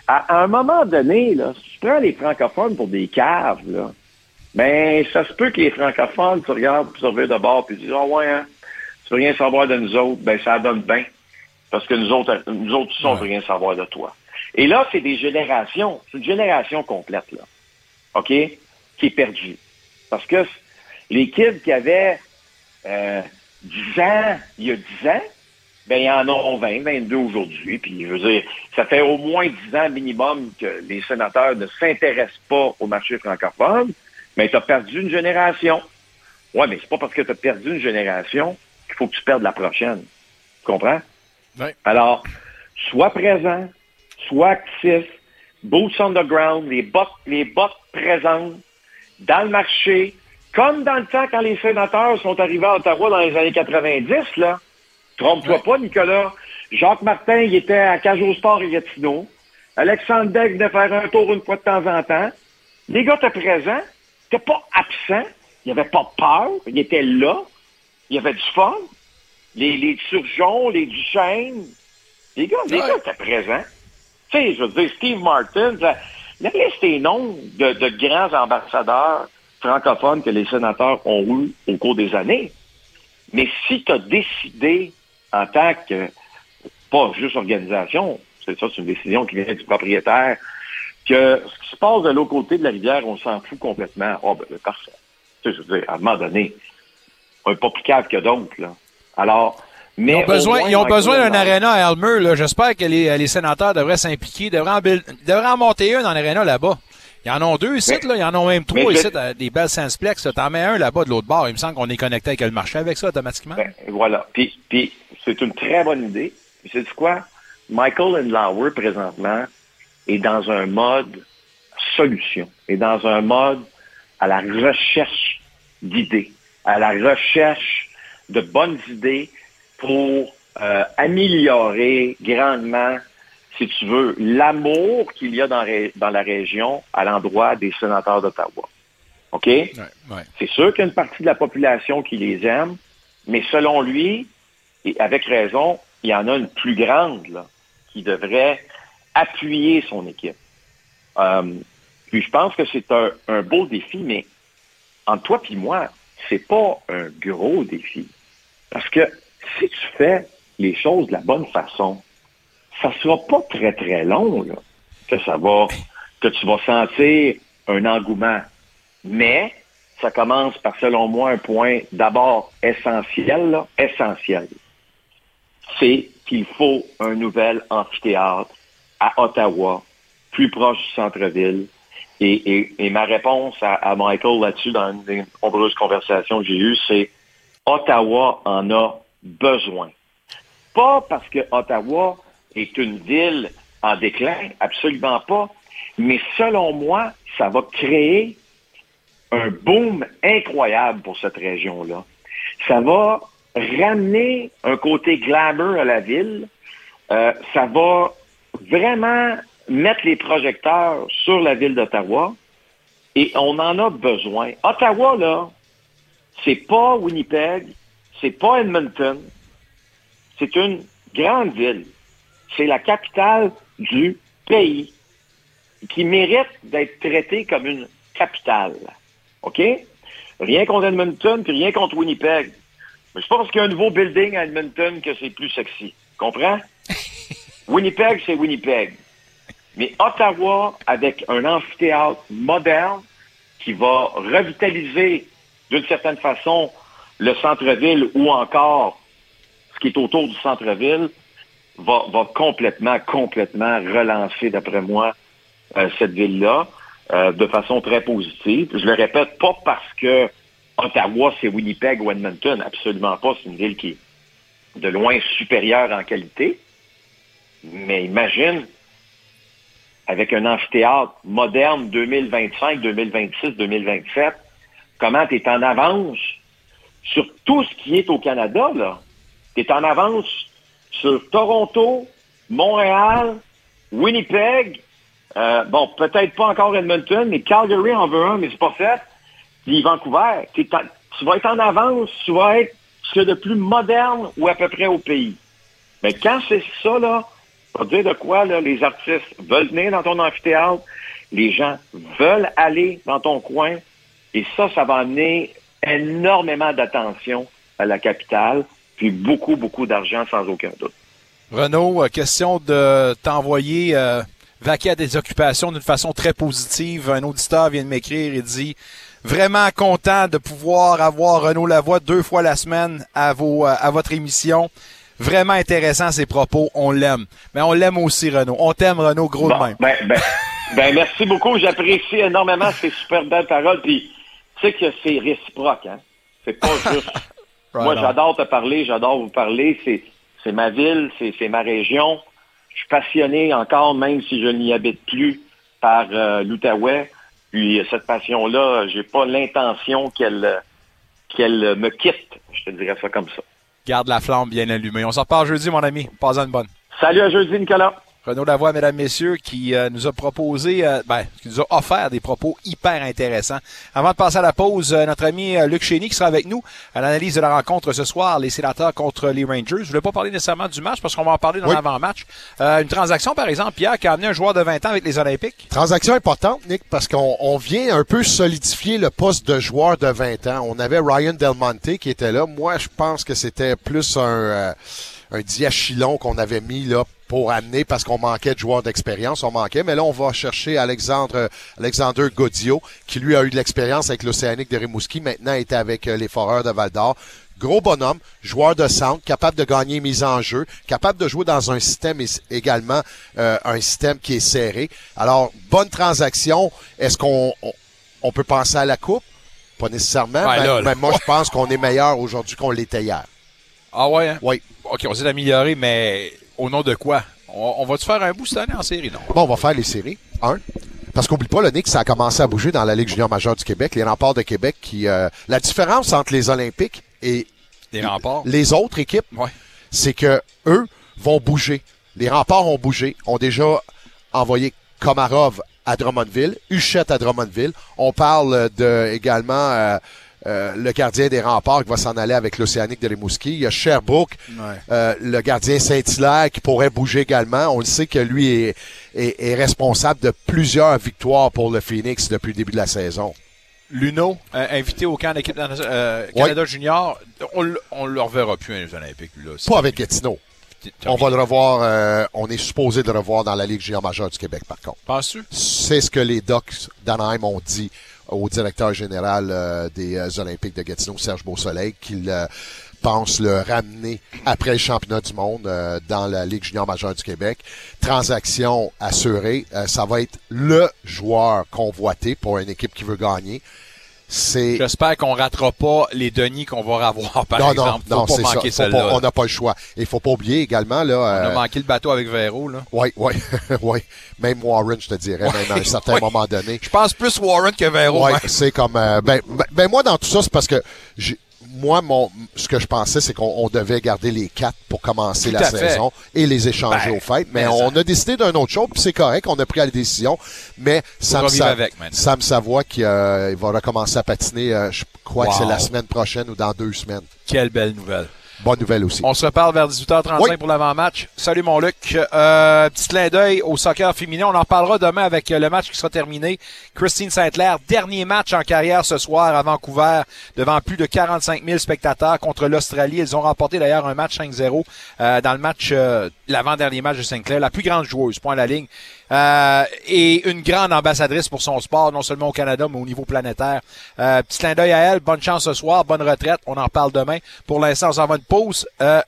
[SPEAKER 11] à, un moment donné, là, si tu prends les francophones pour des caves, là, ben, ça se peut que les francophones, tu regardes, tu reviens de bord, puis tu dis, oh ouais, hein, tu veux rien savoir de nous autres, ben, ça donne bien. Parce que nous autres, nous autres, on veut rien savoir de toi. Et là, c'est des générations, c'est une génération complète, là. OK? Qui est perdue. Parce que les kids qui avaient euh, 10 ans, il y a 10 ans, ben, il y en ont 20, 22 aujourd'hui. Puis, je veux dire, ça fait au moins 10 ans minimum que les sénateurs ne s'intéressent pas au marché francophone, mais tu as perdu une génération. Ouais, mais c'est pas parce que tu as perdu une génération qu'il faut que tu perdes la prochaine. Tu comprends?
[SPEAKER 4] Oui.
[SPEAKER 11] Alors, sois présent, sois actif, boots on the ground, les bottes, les bottes présentes dans le marché, comme dans le temps quand les sénateurs sont arrivés à Ottawa dans les années 90, là. Trompe-toi pas, Nicolas. Jacques Martin, il était à Cage au Sport et Gatineau. Alexandre Beck venait faire un tour une fois de temps en temps. Les gars étaient présents, n'étaient pas absents, il n'y avait pas peur, il était là, il y avait du fun. Les, les Surgeons, les Duchesne, les gars, les gars étaient présents. Tu sais, je veux dire, Steve Martin, la liste non de, de grands ambassadeurs francophones que les sénateurs ont eu au cours des années. Mais si tu as décidé en tant que, pas juste organisation, c'est ça, c'est une décision qui vient du propriétaire, que ce qui se passe de l'autre côté de la rivière, on s'en fout complètement. Oh, ben, parfait. Tu sais, je veux dire, à un moment donné, on n'est pas plus cave que d'autres, là. Alors, mais
[SPEAKER 4] ils ont besoin,
[SPEAKER 11] moins,
[SPEAKER 4] ils ont besoin d'un aréna à Elmer. là. J'espère que les, les sénateurs devraient s'impliquer, devraient en, build- devraient en monter un dans l'aréna là-bas. Ils en ont deux ici,
[SPEAKER 11] Mais-
[SPEAKER 4] là. Ils en ont même trois ici,
[SPEAKER 11] je-
[SPEAKER 4] à des belles Sansplex. là. T'en mets un là-bas de l'autre bord. Il me semble qu'on est connecté avec le marché avec ça automatiquement.
[SPEAKER 11] Ben, voilà. Puis, puis c'est une très bonne idée. Puis c'est quoi? Michael Lauer, présentement, est dans un mode solution, est dans un mode à la recherche d'idées, à la recherche de bonnes idées pour euh, améliorer grandement, si tu veux, l'amour qu'il y a dans, la région à l'endroit des sénateurs d'Ottawa. OK?
[SPEAKER 4] Ouais, ouais.
[SPEAKER 11] C'est sûr qu'il y a une partie de la population qui les aime, mais selon lui, et avec raison, il y en a une plus grande là, qui devrait appuyer son équipe. Euh, puis je pense que c'est un, un beau défi, mais entre toi et moi, c'est pas un gros défi. Parce que si tu fais les choses de la bonne façon, ça sera pas très très long là, que ça va, que tu vas sentir un engouement. Mais ça commence par, selon moi, un point d'abord essentiel, là, essentiel. C'est qu'il faut un nouvel amphithéâtre à Ottawa, plus proche du centre-ville. Et, et- et ma réponse à, à Michael là-dessus, dans une des nombreuses conversations que j'ai eues, c'est Ottawa en a besoin. Pas parce que Ottawa est une ville en déclin, absolument pas, mais selon moi, ça va créer un boom incroyable pour cette région-là. Ça va ramener un côté glamour à la ville. Euh, ça va vraiment mettre les projecteurs sur la ville d'Ottawa. Et on en a besoin. Ottawa, là, c'est pas Winnipeg, c'est pas Edmonton. C'est une grande ville. C'est la capitale du pays qui mérite d'être traitée comme une capitale. OK? Rien contre Edmonton, puis rien contre Winnipeg. Mais pas parce qu'il y a un nouveau building à Edmonton que c'est plus sexy. Comprends? Winnipeg, c'est Winnipeg. Mais Ottawa, avec un amphithéâtre moderne qui va revitaliser d'une certaine façon le centre-ville ou encore ce qui est autour du centre-ville, va, complètement, complètement relancer, d'après moi, euh, cette ville-là euh, de façon très positive. Je le répète, pas parce que Ottawa, c'est Winnipeg ou Edmonton, absolument pas. C'est une ville qui est de loin supérieure en qualité. Mais imagine, avec un amphithéâtre moderne 2025, 2026, 2027, comment tu es en avance sur tout ce qui est au Canada, là? Tu es en avance sur Toronto, Montréal, Winnipeg, Euh, bon, peut-être pas encore Edmonton, mais Calgary en veut un, mais c'est pas fait. Puis Vancouver, tu vas être en avance, tu vas être ce de plus moderne ou à peu près au pays. Mais quand c'est ça, là, pour dire de quoi, là, les artistes veulent venir dans ton amphithéâtre, les gens veulent aller dans ton coin, et ça, ça va amener énormément d'attention à la capitale, puis beaucoup, beaucoup d'argent sans aucun doute.
[SPEAKER 4] Renaud, euh, question de t'envoyer euh, vaquer à des occupations d'une façon très positive. Un auditeur vient de m'écrire et dit vraiment content de pouvoir avoir Renaud Lavoie deux fois la semaine à vos euh, à votre émission. Vraiment intéressant ses propos, on l'aime. Mais on l'aime aussi Renaud. On t'aime Renaud gros
[SPEAKER 11] Bon,
[SPEAKER 4] de même.
[SPEAKER 11] Ben, ben, ben, merci beaucoup. J'apprécie énormément ces super belles paroles. Puis, tu sais que c'est réciproque, hein? C'est pas juste.
[SPEAKER 4] Right
[SPEAKER 11] Moi, j'adore te parler, j'adore vous parler. C'est, ma ville, c'est, ma région. Je suis passionné encore, même si je n'y habite plus, par euh, l'Outaouais. Puis, euh, cette passion-là, j'ai pas l'intention qu'elle, qu'elle me quitte. Je te dirais ça comme ça.
[SPEAKER 4] Garde la flamme bien allumée. On s'en reparle jeudi mon ami. Pas une bonne.
[SPEAKER 11] Salut à jeudi, Nicolas.
[SPEAKER 4] Renaud Lavoie, mesdames, messieurs, qui euh, nous a proposé, euh, ben, qui nous a offert des propos hyper intéressants. Avant de passer à la pause, euh, notre ami euh, Luc Chény qui sera avec nous à l'analyse de la rencontre ce soir, les sénateurs contre les Rangers. Je voulais pas parler nécessairement du match parce qu'on va en parler dans
[SPEAKER 12] Oui.
[SPEAKER 4] l'avant-match. Euh, une transaction, par exemple, Pierre, qui a amené un joueur de 20 ans avec les Olympiques.
[SPEAKER 12] Transaction importante, Nick, parce qu'on on vient un peu solidifier le poste de joueur de 20 ans. On avait Ryan Del Monte qui était là. Moi, je pense que c'était plus un, euh, un diachylon qu'on avait mis là pour amener parce qu'on manquait de joueurs d'expérience. On manquait. Mais là, on va chercher Alexandre, Alexander Goddio, qui lui a eu de l'expérience avec l'Océanique de Rimouski. Maintenant, il était avec euh, les Foreurs de Val-d'Or. Gros bonhomme, joueur de centre, capable de gagner mise en jeu, capable de jouer dans un système également euh, un système qui est serré. Alors, bonne transaction. Est-ce qu'on on, on peut penser à la coupe? Pas nécessairement.
[SPEAKER 4] Ouais,
[SPEAKER 12] mais,
[SPEAKER 4] là, là.
[SPEAKER 12] mais moi, je pense qu'on est meilleur aujourd'hui qu'on l'était hier.
[SPEAKER 4] Ah ouais, hein?
[SPEAKER 12] Oui.
[SPEAKER 4] OK, on s'est amélioré, mais au nom de quoi? On, on va-tu faire un bout cette année en série, non?
[SPEAKER 12] Bon, on va faire les séries. Un. Parce qu'oublie pas, le Nick, ça a commencé à bouger dans la Ligue junior majeure du Québec. Les remparts de Québec qui... euh, la différence entre les Olympiques et
[SPEAKER 4] Les remparts.
[SPEAKER 12] les autres équipes,
[SPEAKER 4] Ouais.
[SPEAKER 12] c'est que eux vont bouger. Les remparts ont bougé, ont déjà envoyé Komarov à Drummondville, Huchette à Drummondville. On parle de également euh, euh, le gardien des remparts qui va s'en aller avec l'Océanique de Rimouski. Il y a Sherbrooke,
[SPEAKER 4] Ouais.
[SPEAKER 12] euh, le gardien Saint-Hilaire qui pourrait bouger également. On le sait que lui est, est- est responsable de plusieurs victoires pour le Phoenix depuis le début de la saison.
[SPEAKER 4] Luno, euh, invité au camp d'équipe euh, Canada Junior, on, on le reverra plus aux Olympiques, lui, là.
[SPEAKER 12] Pas avec Gatineau. On va le revoir, euh, on est supposé de le revoir dans la Ligue junior majeure du Québec, par contre.
[SPEAKER 4] Penses-tu?
[SPEAKER 12] C'est ce que les Ducks d'Anaheim ont dit au directeur général euh, des euh, Olympiques de Gatineau, Serge Beausoleil, qu'il euh, pense le ramener après le championnat du monde dans la Ligue junior majeure du Québec. Transaction assurée, ça va être le joueur convoité pour une équipe qui veut gagner. C'est
[SPEAKER 4] J'espère qu'on ratera pas les Denis qu'on va avoir, par
[SPEAKER 12] non,
[SPEAKER 4] exemple.
[SPEAKER 12] non, non,
[SPEAKER 4] Faut
[SPEAKER 12] c'est
[SPEAKER 4] pas
[SPEAKER 12] ça.
[SPEAKER 4] manquer
[SPEAKER 12] Faut pas-
[SPEAKER 4] celle-là.
[SPEAKER 12] on n'a pas le choix. Et il faut pas oublier également là.
[SPEAKER 4] On a
[SPEAKER 12] euh,
[SPEAKER 4] manqué le bateau avec Véro, là.
[SPEAKER 12] Oui, oui, oui. Même Warren, je te dirais, même à un certain
[SPEAKER 4] Ouais.
[SPEAKER 12] moment donné.
[SPEAKER 4] Je pense plus Warren que Véro.
[SPEAKER 12] Ouais,
[SPEAKER 4] hein.
[SPEAKER 12] c'est comme euh, ben, ben, ben, moi dans tout ça c'est parce que j'ai moi mon ce que je pensais c'est qu'on on devait garder les quatre pour commencer
[SPEAKER 4] Tout
[SPEAKER 12] la
[SPEAKER 4] fait.
[SPEAKER 12] saison et les échanger
[SPEAKER 4] Ben,
[SPEAKER 12] aux fêtes mais
[SPEAKER 4] mais
[SPEAKER 12] on
[SPEAKER 4] ça-
[SPEAKER 12] a décidé d'un autre chose puis c'est correct on a pris la décision mais Sam, Sa-
[SPEAKER 4] avec.
[SPEAKER 12] Sam Savoie qui euh, il va recommencer à patiner euh, je crois que c'est la semaine prochaine ou dans deux semaines
[SPEAKER 4] Quelle belle nouvelle.
[SPEAKER 12] Bonne nouvelle aussi
[SPEAKER 4] On se reparle vers 18h35
[SPEAKER 12] Oui.
[SPEAKER 4] pour l'avant-match. Salut mon Luc. Euh, petit clin d'œil au soccer féminin. On en parlera demain avec euh, le match qui sera terminé. Christine Saint-Clair, dernier match en carrière ce soir à Vancouver devant plus de 45 000 spectateurs contre l'Australie. Ils ont remporté d'ailleurs un match 5-0 euh, dans le match, euh, l'avant-dernier match de Saint-Clair. La plus grande joueuse, point à la ligne. Euh, et une grande ambassadrice pour son sport, non seulement au Canada, mais au niveau planétaire. Euh, petit clin d'œil à elle. Bonne chance ce soir. Bonne retraite. On en parle demain. Pour l'instant, on s'en va une pause. Euh,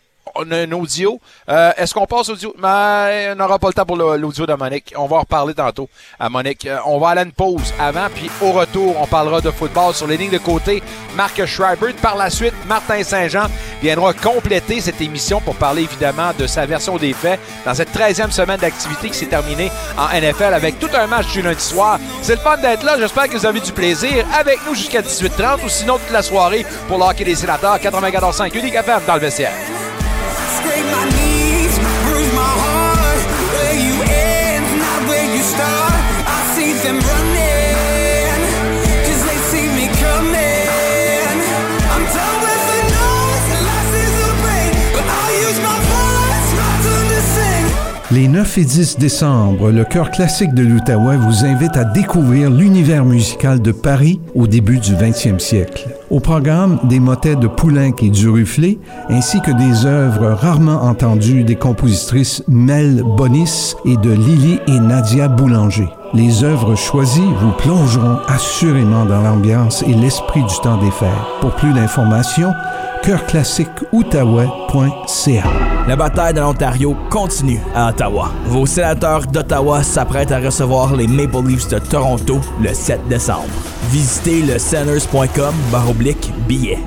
[SPEAKER 4] un audio. Euh, Est-ce qu'on passe audio? Mais on n'aura pas le temps pour l'audio de Monique. On va en reparler tantôt à Monique. Euh, on va aller à une pause avant, puis au retour, on parlera de football sur les lignes de côté. Marc Schreiber. Par la suite, Martin Saint-Jean viendra compléter cette émission pour parler évidemment de sa version des faits dans cette 13e semaine d'activité qui s'est terminée en NFL avec tout un match du lundi soir. C'est le fun d'être là. J'espère que vous avez du plaisir avec nous jusqu'à 18h30 ou sinon toute la soirée pour l'hockey des sénateurs 94.5 Unique FM dans le vestiaire.
[SPEAKER 13] them run
[SPEAKER 14] Les 9 et 10 décembre, le Chœur classique de l'Outaouais vous invite à découvrir l'univers musical de Paris au début du 20e siècle. Au programme, des motets de Poulenc et Duruflé, ainsi que des œuvres rarement entendues des compositrices Mel Bonis et de Lily et Nadia Boulanger. Les œuvres choisies vous plongeront assurément dans l'ambiance et l'esprit du temps des fêtes. Pour plus d'informations, chœurclassiqueoutaouais.ca.
[SPEAKER 15] La bataille de l'Ontario continue à Ottawa. Vos sénateurs d'Ottawa s'apprêtent à recevoir les Maple Leafs de Toronto le 7 décembre. Visitez le billets.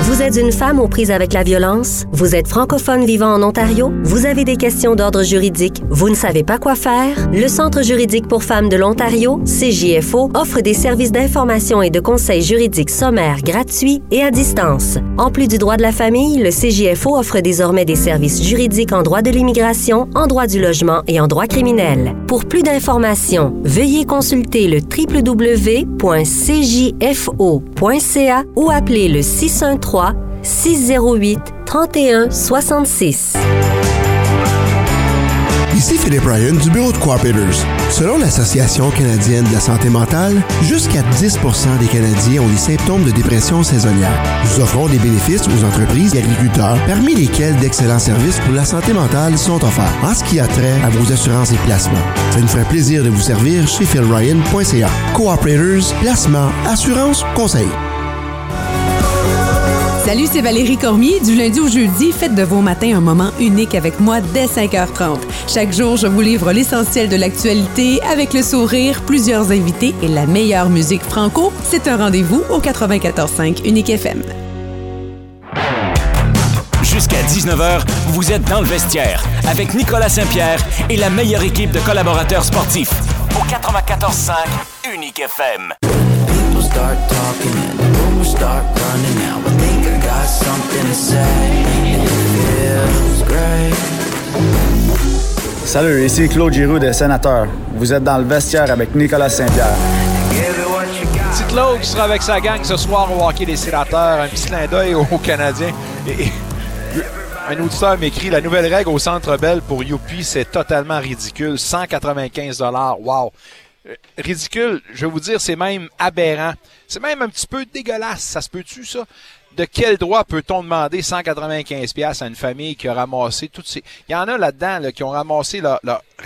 [SPEAKER 16] Vous êtes une femme aux prises avec la violence? Vous êtes francophone vivant en Ontario? Vous avez des questions d'ordre juridique? Vous ne savez pas quoi faire? Le Centre juridique pour femmes de l'Ontario, CJFO, offre des services d'information et de conseils juridiques sommaires gratuits et à distance. En plus du droit de la famille, le CJFO offre désormais des services juridiques en droit de l'immigration, en droit du logement et en droit criminel. Pour plus d'informations, veuillez consulter le www.cjfo.ca ou appeler le 613 608 31 66.
[SPEAKER 17] Ici Philippe Ryan du bureau de Cooperators. Selon l'Association canadienne de la santé mentale, jusqu'à 10 des Canadiens ont des symptômes de dépression saisonnière. Nous offrons des bénéfices aux entreprises et agriculteurs, parmi lesquels d'excellents services pour la santé mentale sont offerts en ce qui a trait à vos assurances et placements. Ça nous ferait plaisir de vous servir chez philryan.ca. Cooperators, placement, assurance, conseil.
[SPEAKER 18] Salut, c'est Valérie Cormier. Du lundi au jeudi, faites de vos matins un moment unique avec moi dès 5h30. Chaque jour, je vous livre l'essentiel de l'actualité avec le sourire, plusieurs invités et la meilleure musique franco. C'est un rendez-vous au 94.5 Unique FM.
[SPEAKER 2] Jusqu'à 19h, vous êtes dans le vestiaire avec Nicolas Saint-Pierre et la meilleure équipe de collaborateurs sportifs.
[SPEAKER 3] Au 94.5 Unique FM.
[SPEAKER 19] Salut, ici Claude Giroux des Sénateurs. Vous êtes dans le vestiaire avec Nicolas Saint-Pierre.
[SPEAKER 4] Petit Claude qui sera avec sa gang ce soir au hockey des sénateurs. Un petit clin d'œil aux Canadiens. Un auditeur m'écrit la nouvelle règle au Centre Bell pour Youpi, c'est totalement ridicule. 195 Wow. Euh, Ridicule, je vais vous dire, c'est même aberrant. C'est même un petit peu dégueulasse. Ça se peut-tu, ça? De quel droit peut-on demander 195 pièces à une famille qui a ramassé toutes ces... Il y en a là-dedans là, qui ont ramassé, là,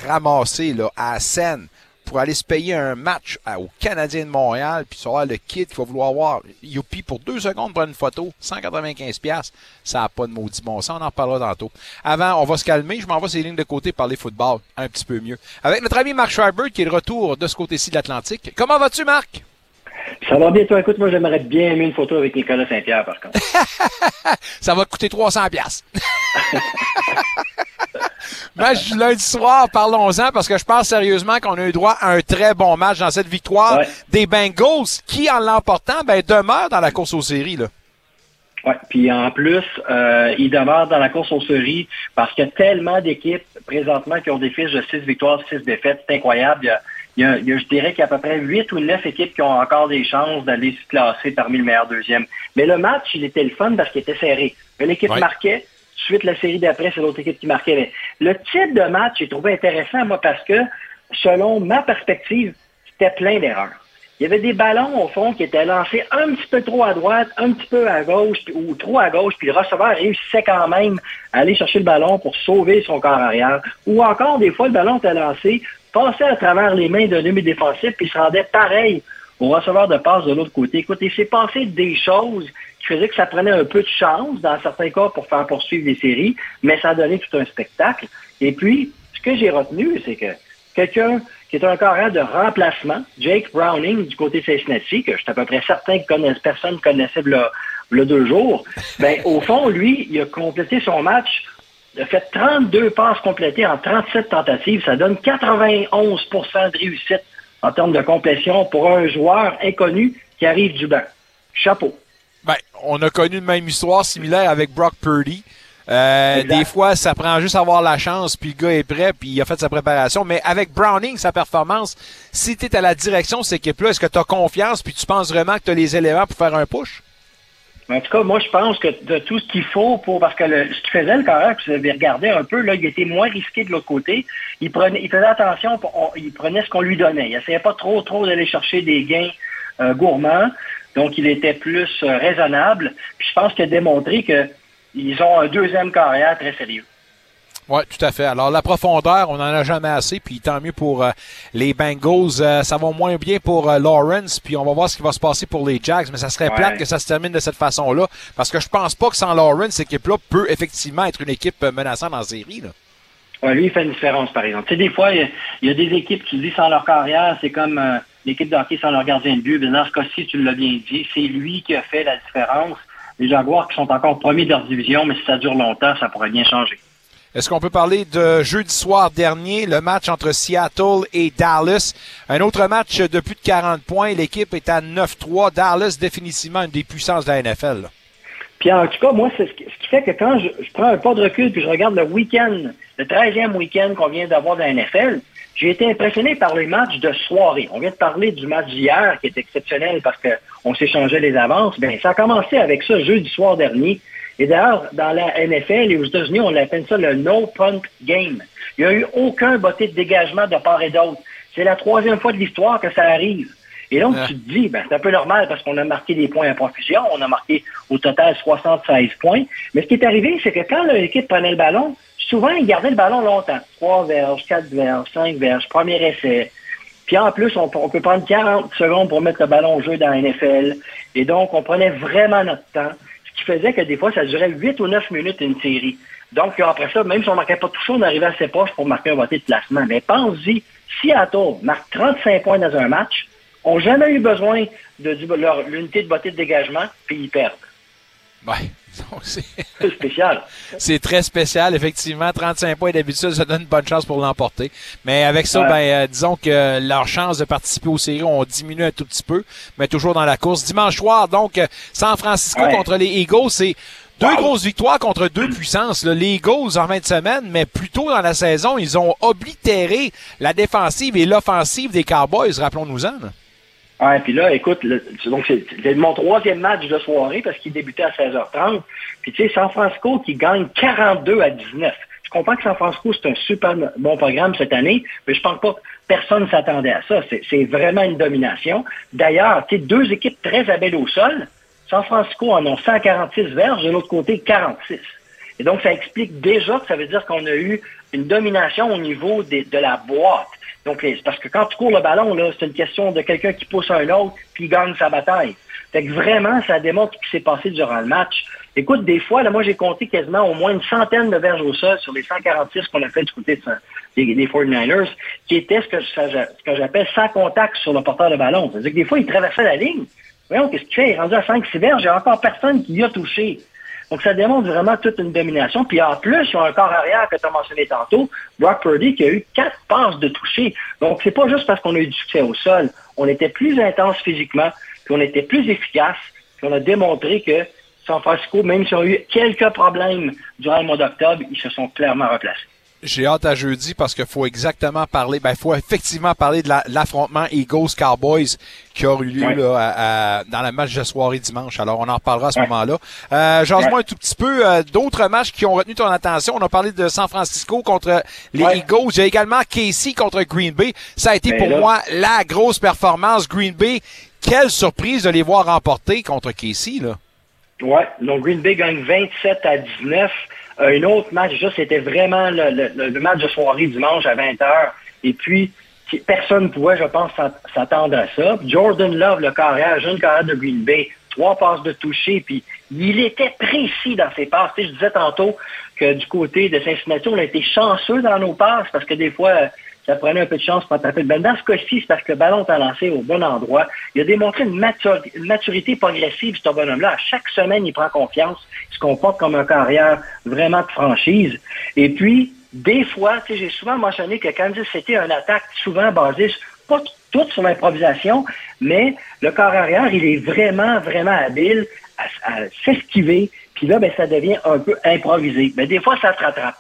[SPEAKER 4] ramassé là, à scène pour aller se payer un match au Canadien de Montréal, puis ça va avoir le kid qui va vouloir voir Youpi pour deux secondes pour une photo, 195 pièces, ça n'a pas de maudit bon sens, on en reparlera tantôt. Avant, on va se calmer, je m'en vais ces lignes de côté parler football un petit peu mieux. Avec notre ami Marc Schreiber qui est de retour de ce côté-ci de l'Atlantique. Comment vas-tu, Marc?
[SPEAKER 20] Ça va bien, toi? Écoute, moi, j'aimerais bien aimer une photo avec Nicolas Saint-Pierre, par contre.
[SPEAKER 4] ça va te coûter 300 pièces. Match du lundi soir, parlons-en, parce que je pense sérieusement qu'on a eu droit à un très bon match dans cette victoire des Bengals, qui, en l'emportant, ben, demeure dans la course aux séries. Là.
[SPEAKER 20] Ouais. Puis en plus, euh, il demeure dans la course aux séries parce qu'il y a tellement d'équipes présentement qui ont des fiches de 6 victoires, 6 défaites. C'est incroyable. Il y a, il y a- il y a, je dirais qu'il y a à peu près 8 ou 9 équipes qui ont encore des chances d'aller se classer parmi le meilleur deuxième. Mais le match, il était le fun parce qu'il était serré. Une équipe
[SPEAKER 21] Ouais.
[SPEAKER 20] marquait, suite la série d'après, c'est l'autre équipe qui marquait. Mais le type de match, j'ai trouvé intéressant, moi, parce que, selon ma perspective, c'était plein d'erreurs. Il y avait des ballons, au fond, qui étaient lancés un petit peu trop à droite, un petit peu à gauche, ou trop à gauche, puis le receveur réussissait quand même à aller chercher le ballon pour sauver son corps arrière. Ou encore, des fois, le ballon était lancé, passait à travers les mains d'un demi défensif, puis se rendait pareil au receveur de passe de l'autre côté. Écoute, il s'est passé des choses qui faisaient que ça prenait un peu de chance, dans certains cas, pour faire poursuivre les séries, mais ça donné tout un spectacle. Et puis, ce que j'ai retenu, c'est que quelqu'un qui est un carré de remplacement, Jake Browning du côté Cincinnati, que je suis à peu près certain que connaisse, personne connaissait le, le deux jours, ben, au fond, lui, il a complété son match, il a fait 32 passes complétées en 37 tentatives, ça donne 91% de réussite en termes de complétion pour un joueur inconnu qui arrive du banc. Chapeau.
[SPEAKER 4] Ben, on a connu une même histoire similaire avec Brock Purdy. Euh, des fois, ça prend juste avoir la chance, puis le gars est prêt, puis il a fait sa préparation. Mais avec Browning, sa performance, si tu es à la direction de cette équipe-là, est-ce que tu as confiance, puis tu penses vraiment que tu as les éléments pour faire un push?
[SPEAKER 20] En tout cas, moi, je pense que de tout ce qu'il faut pour. Parce que le- ce qu'il faisait, le que vous avez regardé un peu, là, il était moins risqué de l'autre côté. Il, prenait, il faisait attention, il prenait ce qu'on lui donnait. Il essayait pas trop, trop d'aller chercher des gains euh, gourmands. Donc, il était plus euh, raisonnable. Puis, je pense qu'il a démontré qu'ils ont un deuxième carrière très sérieux.
[SPEAKER 4] Oui, tout à fait. Alors, la profondeur, on n'en a jamais assez, puis tant mieux pour euh, les Bengals. Euh, ça va moins bien pour euh, Lawrence, puis on va voir ce qui va se passer pour les Jags, mais ça serait
[SPEAKER 20] Ouais.
[SPEAKER 4] plate que ça se termine de cette façon-là, parce que je pense pas que sans Lawrence, cette équipe-là peut effectivement être une équipe euh, menaçante en série. Là.
[SPEAKER 20] Ouais, lui, il fait une différence, par exemple. Tu sais, des fois, il y, a, il y a des équipes qui disent sans leur carrière, c'est comme euh, l'équipe de hockey sans leur gardien de but. Mais dans ce cas-ci, tu l'as bien dit, c'est lui qui a fait la différence. Les Jaguars qui sont encore premiers de leur division, mais si ça dure longtemps, ça pourrait bien changer.
[SPEAKER 4] Est-ce qu'on peut parler de jeudi soir dernier, le match entre Seattle et Dallas? Un autre match de plus de 40 points. L'équipe est à 9-3. Dallas, définitivement une des puissances de la NFL.
[SPEAKER 20] Puis en tout cas, moi, c'est ce qui, fait que quand je, prends un pas de recul puis je regarde le week-end, le 13e week-end qu'on vient d'avoir dans la NFL, j'ai été impressionné par les matchs de soirée. On vient de parler du match d'hier qui est exceptionnel parce qu'on s'échangeait les avances. Ben, ça a commencé avec ça jeudi soir dernier. Et d'ailleurs, dans la NFL et aux États-Unis, on appelle ça le no punt game. Il n'y a eu aucun botté de dégagement de part et d'autre. C'est la troisième fois de l'histoire que ça arrive. Et donc, tu te dis, ben, c'est un peu normal parce qu'on a marqué des points à profusion. On a marqué au total 76 points. Mais ce qui est arrivé, c'est que quand l'équipe prenait le ballon, souvent, ils gardaient le ballon longtemps. 3 verges, 4 verges, 5 verges, premier essai. Puis en plus, on, on peut prendre 40 secondes pour mettre le ballon au jeu dans la NFL. Et donc, on prenait vraiment notre temps. Qui faisait que des fois, ça durait 8 ou 9 minutes une série. Donc, après ça, même si on ne marquait pas tout chaud, on arrivait assez proche pour marquer un voté de placement. Mais pense-y, Seattle marque 35 points dans un match, ont jamais eu besoin de l'unité de beauté de dégagement, puis ils perdent.
[SPEAKER 4] Ouais. C'est-
[SPEAKER 20] C'est spécial.
[SPEAKER 4] C'est très spécial, effectivement. 35 points d'habitude, ça donne une bonne chance pour l'emporter. Mais avec ça,
[SPEAKER 20] Ouais.
[SPEAKER 4] ben, euh, disons que leurs chances de participer aux séries ont diminué un tout petit peu, mais toujours dans la course. Dimanche soir, donc, euh, San Francisco
[SPEAKER 20] Ouais.
[SPEAKER 4] contre les Eagles, c'est deux grosses victoires contre deux puissances. là. Les Eagles en fin de semaine, mais plus tôt dans la saison, ils ont oblitéré la défensive et l'offensive des Cowboys, rappelons-nous-en.
[SPEAKER 20] Ouais, puis là, écoute, donc c'est mon troisième match de soirée parce qu'il débutait à 16h30. Puis tu sais, San Francisco qui gagne 42 à 19. Je comprends que San Francisco, c'est un super bon programme cette année, mais je pense pas que personne ne s'attendait à ça. C'est- vraiment une domination. D'ailleurs, tu sais, deux équipes très habiles au sol. San Francisco en ont 146 verges, de l'autre côté, 46. Et donc, ça explique déjà que ça veut dire qu'on a eu une domination au niveau de la boîte. Donc, parce que quand tu cours le ballon, là, c'est une question de quelqu'un qui pousse un autre puis il gagne sa bataille. Fait que vraiment, ça démontre ce qui s'est passé durant le match. Écoute, des fois, là, moi, j'ai compté quasiment au moins une centaine de verges au sol sur les 146 qu'on a fait du côté des, des 49ers, qui étaient ce que, ça- ce que j'appelle sans contact sur le porteur de ballon. C'est-à-dire que des fois, il traversait la ligne. Voyons, qu'est-ce qu'il fait? Il est rendu à 5-6 verges, il n'y a encore personne qui y a touché. Donc, ça démontre vraiment toute une domination. Puis en plus, ils ont un corps arrière que tu as mentionné tantôt, Brock Purdy, qui a eu quatre passes de toucher. Donc, c'est pas juste parce qu'on a eu du succès au sol. On était plus intense physiquement, puis on était plus efficace, puis on a démontré que San Francisco, même s'ils ont eu quelques problèmes durant le mois d'octobre, ils se sont clairement replacés.
[SPEAKER 4] J'ai hâte à jeudi parce qu'il faut exactement parler, ben, il faut effectivement parler de la- l'affrontement Eagles-Cowboys qui a eu lieu
[SPEAKER 20] Ouais.
[SPEAKER 4] là, à- à- dans le match de soirée dimanche. Alors, on en reparlera à ce moment-là. Euh, Jase-moi
[SPEAKER 20] Ouais.
[SPEAKER 4] un tout petit peu euh, d'autres matchs qui ont retenu ton attention. On a parlé de San Francisco contre les. Eagles. Il y a également Casey contre Green Bay. Ça a été
[SPEAKER 20] Ben
[SPEAKER 4] pour
[SPEAKER 20] là.
[SPEAKER 4] moi la grosse performance. Green Bay, quelle surprise de les voir remporter contre Casey. Là.
[SPEAKER 20] Ouais, donc Green Bay gagne 27 à 19. Euh, un autre match, ça, c'était vraiment le, le- le match de soirée dimanche à 20h. Et puis, personne ne pouvait, je pense, s'at- s'attendre à ça. Jordan Love, le carrière, jeune carrière de Green Bay, trois passes de toucher, puis il était précis dans ses passes. Tu sais, je disais tantôt que du côté de Cincinnati, on a été chanceux dans nos passes parce que des fois, ça prenait un peu de chance pour attraper le ballon. Dans ce cas-ci, c'est parce que le ballon t'a lancé au bon endroit. Il a démontré une, matur- une maturité progressive, ce bonhomme-là. À chaque semaine, il prend confiance. Il se comporte comme un carrière vraiment de franchise. Et puis, des fois, tu sais, j'ai souvent mentionné que Kansas City a une attaque souvent basée, pas toute sur l'improvisation, mais le corps arrière, il est vraiment, vraiment habile à, s'esquiver Puis là, ben, ça devient un peu improvisé. Mais des fois, ça se rattrape.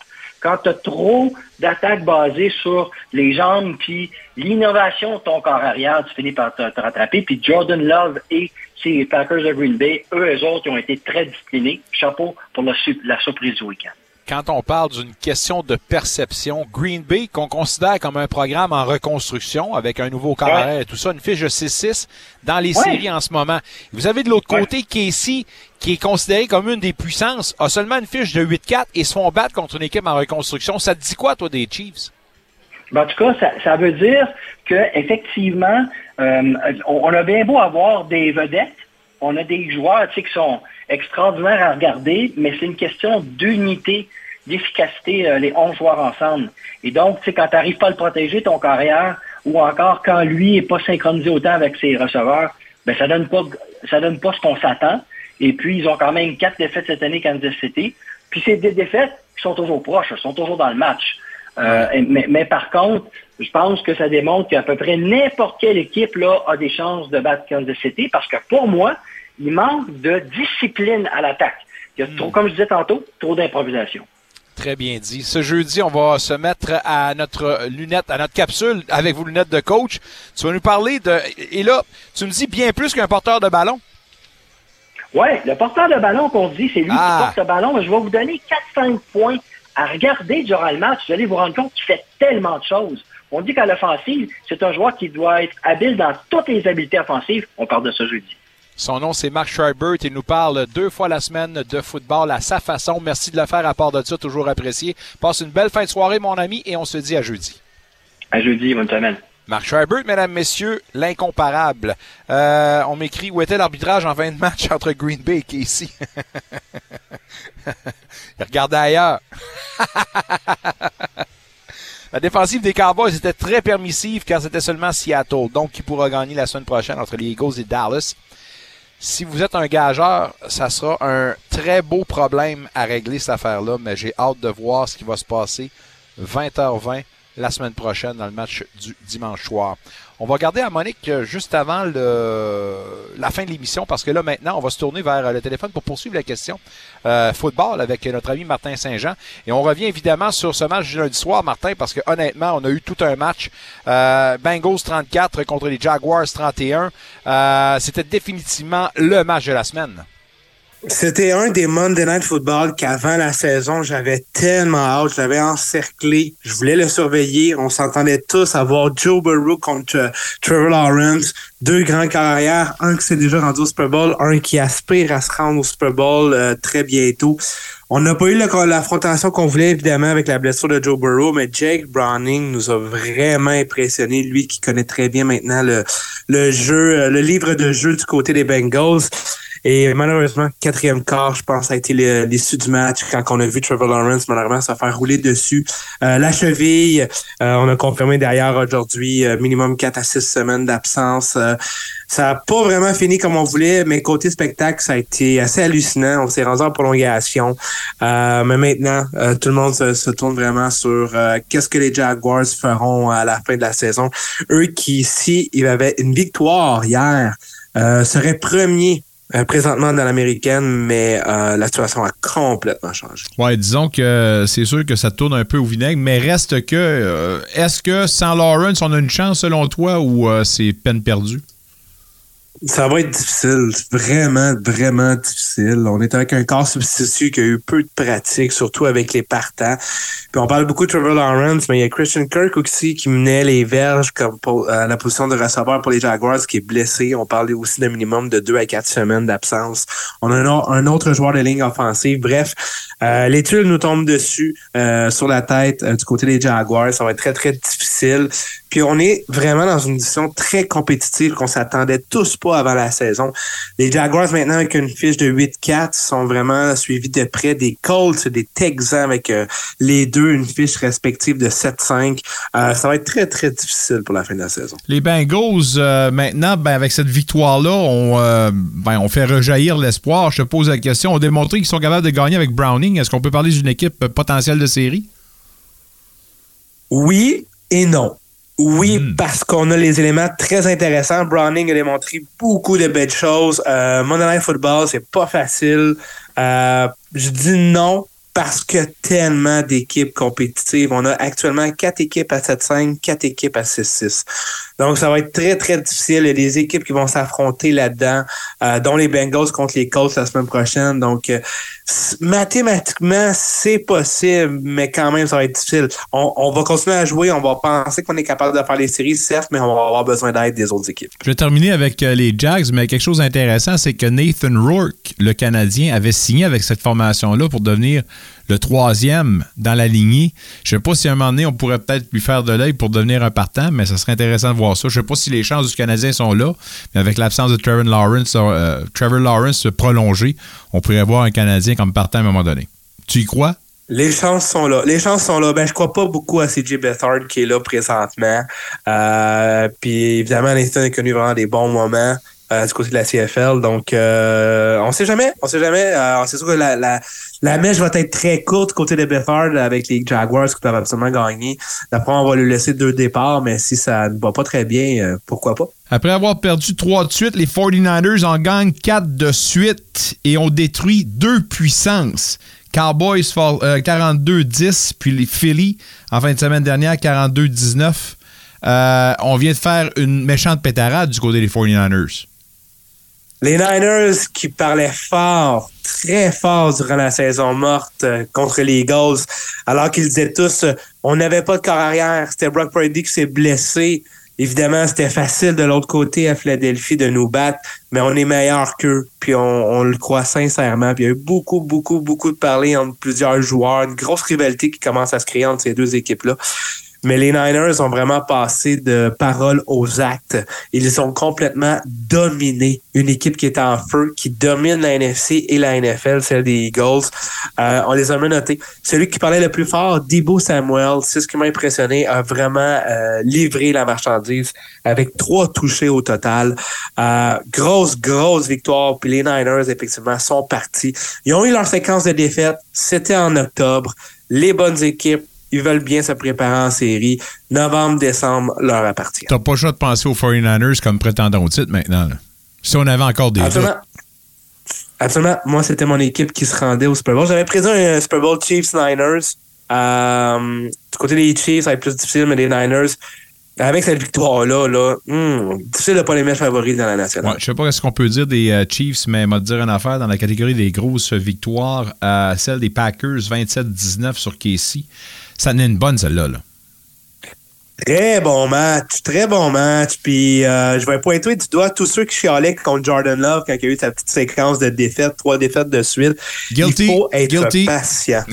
[SPEAKER 20] Quand tu as trop d'attaques basées sur les jambes, puis l'innovation de ton corps arrière, tu finis par te, te rattraper. Puis Jordan Love et ses Packers de Green Bay, eux, eux autres, ils ont été très disciplinés. Chapeau pour la, su- la surprise du week-end.
[SPEAKER 4] quand on parle d'une question de perception, Green Bay, qu'on considère comme un programme en reconstruction avec un nouveau carrière et tout ça, une fiche de 6-6 dans les
[SPEAKER 20] Ouais.
[SPEAKER 4] séries en ce moment. Vous avez de l'autre côté Casey, qui est considéré comme une des puissances, a seulement une fiche de 8-4 et se font battre contre une équipe en reconstruction. Ça te dit quoi, toi, des Chiefs?
[SPEAKER 20] Ben, en tout cas, ça, veut dire que effectivement, euh, on, a bien beau avoir des vedettes, on a des joueurs qui sont extraordinaires à regarder, mais c'est une question d'unité, d'efficacité, euh, les 11 joueurs ensemble. Et donc, quand tu n'arrives pas à le protéger, ton carrière, ou encore quand lui n'est pas synchronisé autant avec ses receveurs, ben ça donne ça donne pas ce qu'on s'attend. Et puis, ils ont quand même quatre défaites cette année, Kansas City. Puis c'est des défaites qui sont toujours proches, sont toujours dans le match. Euh, mais, mais par contre, je pense que ça démontre qu'à peu près n'importe quelle équipe là a des chances de battre Kansas City parce que pour moi, il manque de discipline à l'attaque. Il y a trop, comme je disais tantôt, trop d'improvisation.
[SPEAKER 4] Très bien dit. Ce jeudi, on va se mettre à notre lunette, à notre capsule avec vos lunettes de coach. Tu vas nous parler de... Et là, tu me dis bien plus qu'un porteur de ballon.
[SPEAKER 20] Ouais, le porteur de ballon qu'on dit, c'est lui
[SPEAKER 4] Ah.
[SPEAKER 20] qui porte le ballon. Je vais vous donner 4-5 points à regarder durant le match. Vous allez vous rendre compte qu'il fait tellement de choses. On dit qu'à l'offensive, c'est un joueur qui doit être habile dans toutes les habiletés offensives. On parle de ce jeudi.
[SPEAKER 4] Son nom, c'est Mark Scheibert. Il nous parle deux fois la semaine de football à sa façon. Merci de le faire à part de ça, toujours apprécié. Passe une belle fin de soirée, mon ami, et on se dit à jeudi.
[SPEAKER 20] À jeudi, bonne semaine.
[SPEAKER 4] Mark Scheibert, mesdames, messieurs, l'incomparable. Euh, on m'écrit où était l'arbitrage en fin de match entre Green Bay et Casey? Il regardait ailleurs. La défensive des Cowboys était très permissive car c'était seulement Seattle, donc qui pourra gagner la semaine prochaine entre les Eagles et Dallas. Si vous êtes un gageur, ça sera un très beau problème à régler cette affaire-là, mais j'ai hâte de voir ce qui va se passer 20h20 la semaine prochaine dans le match du dimanche soir. On va regarder à Monique euh, juste avant la fin de l'émission parce que là maintenant on va se tourner vers euh, le téléphone pour poursuivre la question euh, football avec notre ami Martin Saint-Jean et on revient évidemment sur ce match du lundi soir Martin parce que honnêtement on a eu tout un match euh, Bengals 34 contre les Jaguars 31 Euh, c'était définitivement le match de la semaine.
[SPEAKER 21] C'était un des Monday Night Football qu'avant la saison, j'avais tellement hâte, je l'avais encerclé, je voulais le surveiller. On s'entendait tous à voir Joe Burrow contre euh, Trevor Lawrence, deux grands carrières, un qui s'est déjà rendu au Super Bowl, un qui aspire à se rendre au Super Bowl euh, très bientôt. On n'a pas eu l'affrontation qu'on voulait, évidemment, avec la blessure de Joe Burrow, mais Jake Browning nous a vraiment impressionné, lui qui connaît très bien maintenant le, le jeu, euh, le livre de jeu du côté des Bengals. Et malheureusement, quatrième quart, je pense, a été l'issue du match quand on a vu Trevor Lawrence, malheureusement, se faire rouler dessus. Euh, la cheville, euh, on a confirmé derrière aujourd'hui, euh, minimum 4 à 6 semaines d'absence. Ça n'a pas vraiment fini comme on voulait, mais côté spectacle, ça a été assez hallucinant. On s'est rendu en prolongation. Mais maintenant, tout le monde se, tourne vraiment sur qu'est-ce que les Jaguars feront à la fin de la saison. Eux qui, si il y avait une victoire hier, euh, seraient premiers euh, présentement dans l'américaine, mais euh, la situation a complètement changé.
[SPEAKER 22] Ouais, disons que c'est sûr que ça tourne un peu au vinaigre, mais reste que, euh, est-ce que sans Lawrence, on a une chance selon toi ou c'est peine perdue?
[SPEAKER 21] Ça va être difficile, vraiment, vraiment difficile. On est avec un corps substitut qui a eu peu de pratique, surtout avec les partants. Puis on parle beaucoup de Trevor Lawrence, mais il y a Christian Kirk aussi qui menait les verges comme pour, à la position de receveur pour les Jaguars qui est blessé. On parlait aussi d'un minimum de deux à quatre semaines d'absence. On a un, au- un autre joueur de ligne offensive. Bref, euh, les tuiles nous tombent dessus euh, sur la tête euh, du côté des Jaguars. Ça va être très, très difficile. Puis on est vraiment dans une édition très compétitive qu'on s'attendait tous pas avant la saison. Les Jaguars maintenant avec une fiche de 8-4 sont vraiment suivis de près des Colts des Texans avec euh, les deux une fiche respective de 7-5. Euh, ça va être très très difficile pour la fin de la saison.
[SPEAKER 22] Les Bengals, euh, maintenant, ben, avec cette victoire-là, on, ben, on fait rejaillir l'espoir. Je te pose la question. On a démontré qu'ils sont capables de gagner avec Browning. Est-ce qu'on peut parler d'une équipe potentielle de série?
[SPEAKER 21] Oui et non. Oui, parce qu'on a les éléments très intéressants. Browning a démontré beaucoup de belles choses. Euh, Monday Night Football, c'est pas facile. Euh, je dis non parce que tellement d'équipes compétitives. On a actuellement quatre équipes à 7-5, quatre équipes à 6-6. Donc, ça va être très, très difficile. Il y a des équipes qui vont s'affronter là-dedans, euh, dont les Bengals contre les Colts la semaine prochaine. Donc, euh, mathématiquement, c'est possible, mais quand même, ça va être difficile. On, va continuer à jouer, on va penser qu'on est capable de faire les séries, certes, mais on va avoir besoin d'aide des autres équipes.
[SPEAKER 4] Je vais terminer avec euh, les Jags, mais quelque chose d'intéressant, c'est que Nathan Rourke, le Canadien, avait signé avec cette formation-là pour devenir le troisième dans la lignée. Je ne sais pas si à un moment donné, on pourrait peut-être lui faire de l'œil pour devenir un partant, mais ça serait intéressant de voir ça. Je ne sais pas si les chances du Canadien sont là, mais avec l'absence de Trevor Lawrence, euh, Trevor Lawrence prolongé, on pourrait voir un Canadien comme partant à un moment donné. Tu y crois?
[SPEAKER 21] Les chances sont là. Les chances sont là. Ben, je crois pas beaucoup à CJ Bethard qui est là présentement. Euh, puis évidemment, Nathan a connu vraiment des bons moments du côté de la CFL. Donc, euh, on sait jamais. On sait jamais. Euh, c'est sûr que la, mèche va être très courte côté de Bethard avec les Jaguars qui peuvent absolument gagner. D'après, on va lui laisser deux départs, mais si ça ne va pas très bien, euh, pourquoi pas?
[SPEAKER 4] Après avoir perdu 3 de suite, les 49ers en gagnent 4 de suite et ont détruit deux puissances. Cowboys fall- euh, 42-10, puis les Philly en fin de semaine dernière 42-19. Euh, on vient de faire une méchante pétarade du côté des 49ers.
[SPEAKER 21] Les Niners qui parlaient fort, très fort durant la saison morte euh, contre les Eagles, alors qu'ils disaient tous euh, on n'avait pas de corps arrière, c'était Brock Purdy qui s'est blessé. Évidemment, c'était facile de l'autre côté à Philadelphie de nous battre, mais on est meilleur qu'eux, puis on, on le croit sincèrement. Puis il y a eu beaucoup, beaucoup, beaucoup de parler entre plusieurs joueurs, une grosse rivalité qui commence à se créer entre ces deux équipes-là. Mais les Niners ont vraiment passé de paroles aux actes. Ils ont complètement dominé une équipe qui est en feu, qui domine la NFC et la NFL, celle des Eagles. Euh, on les a menottés. Celui qui parlait le plus fort, Debo Samuel, c'est ce qui m'a impressionné, a vraiment euh, livré la marchandise avec trois touchés au total. Euh, grosse, grosse victoire. Puis les Niners, effectivement, sont partis. Ils ont eu leur séquence de défaites. C'était en octobre. Les bonnes équipes ils veulent bien se préparer en série. Novembre, décembre, leur appartient.
[SPEAKER 4] T'as pas le choix de penser aux 49ers comme prétendants au titre maintenant. là. Si on avait encore des
[SPEAKER 21] Absolument. Absolument. Moi, c'était mon équipe qui se rendait au Super Bowl. J'avais prédit un Super Bowl Chiefs-Niners. Euh, du côté des Chiefs, ça va être plus difficile, mais les Niners, avec cette victoire-là, là, hmm, difficile de pas les mettre favoris dans la nationale.
[SPEAKER 4] Ouais, je sais pas ce qu'on peut dire des euh, Chiefs, mais m'a dire une affaire dans la catégorie des grosses victoires, euh, celle des Packers 27-19 sur Casey. Ça en une bonne celle-là. là.
[SPEAKER 21] Très bon match, très bon match. Puis euh, je vais pointer du doigt tous ceux qui chialaient contre Jordan Love quand il y a eu sa petite séquence de défaites, trois défaites de suite.
[SPEAKER 4] Guilty,
[SPEAKER 21] Il faut être
[SPEAKER 4] guilty.
[SPEAKER 21] patient.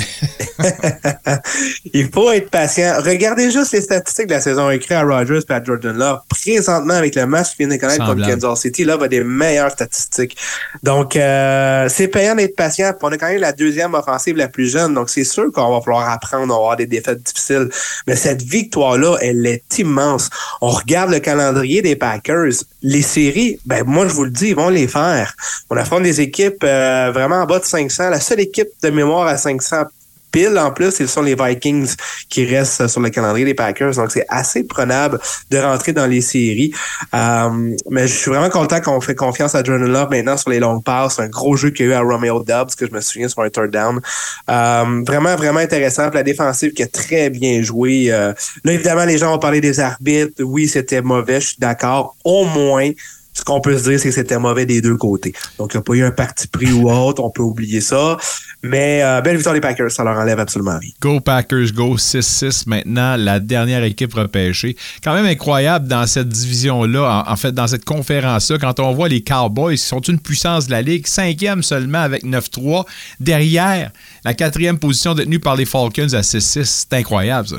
[SPEAKER 21] il faut être patient. Regardez juste les statistiques de la saison écrites à Rodgers et à Jordan Love. Présentement, avec le match qu'il vient de connaître contre. Kansas City, Love a des meilleures statistiques. Donc, euh, c'est payant d'être patient. Puis on a quand même la deuxième offensive la plus jeune. Donc, c'est sûr qu'on va falloir apprendre à avoir des défaites difficiles. Mais cette victoire-là, elle est immense. On regarde le calendrier des Packers. Les séries, ben moi, je vous le dis, ils vont les faire. On affronte des équipes euh, vraiment en bas de 500. La seule équipe de mémoire à 500 pile en plus, ce sont les Vikings qui restent sur le calendrier des Packers. Donc, c'est assez prenable de rentrer dans les séries. Euh, mais je suis vraiment content qu'on fait confiance à Jordan Love maintenant sur les longues passes. Un gros jeu qu'il y a eu à Romeo Dobbs, que je me souviens sur un third down. Euh, vraiment, vraiment intéressant. Puis la défensive qui a très bien joué. Euh, là, évidemment, les gens ont parlé des arbitres. Oui, c'était mauvais, je suis d'accord. Au moins, ce qu'on peut se dire, c'est que c'était mauvais des deux côtés. Donc, il n'y a pas eu un parti pris ou autre, on peut oublier ça. Mais euh, belle victoire des Packers, ça leur enlève absolument rien.
[SPEAKER 4] Go Packers, go 6-6 maintenant, la dernière équipe repêchée. Quand même incroyable dans cette division-là, en, en fait, dans cette conférence-là, quand on voit les Cowboys, qui sont une puissance de la Ligue, cinquième seulement avec 9-3. Derrière, la quatrième position détenue par les Falcons à 6-6. C'est incroyable, ça.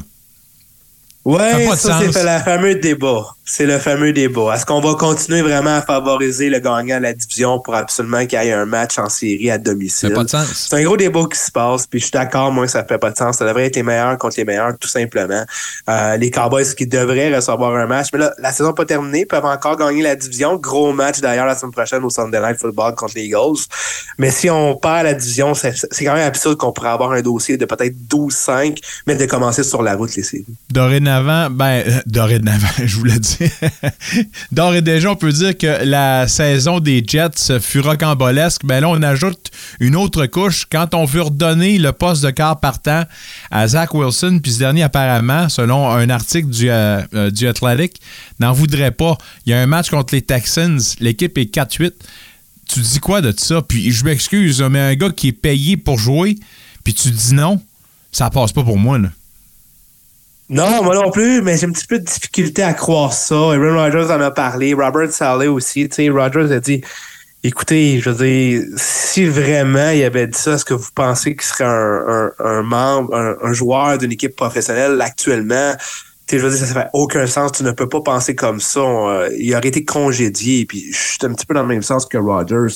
[SPEAKER 21] Ouais, ça, c'est le fameux débat. C'est le fameux débat. Est-ce qu'on va continuer vraiment à favoriser le gagnant de la division pour absolument qu'il y ait un match en série à domicile?
[SPEAKER 4] Ça fait pas de sens.
[SPEAKER 21] C'est un gros débat qui se passe, puis je suis d'accord, moi, ça fait pas de sens. Ça devrait être les meilleurs contre les meilleurs, tout simplement. Euh, les Cowboys qui devraient recevoir un match, mais là, la saison n'est pas terminée, peuvent encore gagner la division. Gros match d'ailleurs la semaine prochaine au Sunday Night Football contre les Eagles. Mais si on perd la division, c'est c'est quand même absurde qu'on pourrait avoir un dossier de peut-être 12-5, mais de commencer sur la route les séries.
[SPEAKER 4] Dorénavant, dorénavant, ben, euh, dorénavant, je vous le dis. D'ores et déjà, on peut dire que la saison des Jets fut rocambolesque. Ben là, on ajoute une autre couche. Quand on veut redonner le poste de quart partant à Zach Wilson, puis ce dernier, apparemment, selon un article du, euh, euh, du Athletic, n'en voudrait pas. Il y a un match contre les Texans, l'équipe est 4-8. Tu dis quoi de ça? Puis je m'excuse, mais un gars qui est payé pour jouer, puis tu dis non, ça passe pas pour moi, là.
[SPEAKER 21] Non, moi non plus, mais j'ai un petit peu de difficulté à croire ça. Aaron Rodgers en a parlé, Robert Saleh aussi. Tu sais, Rodgers a dit écoutez, je veux dire, si vraiment il avait dit ça, est-ce que vous pensez qu'il serait un, membre, un, joueur d'une équipe professionnelle actuellement? Tu je veux dire, ça fait aucun sens. Tu ne peux pas penser comme ça. On, il aurait été congédié. Puis je suis un petit peu dans le même sens que Rodgers.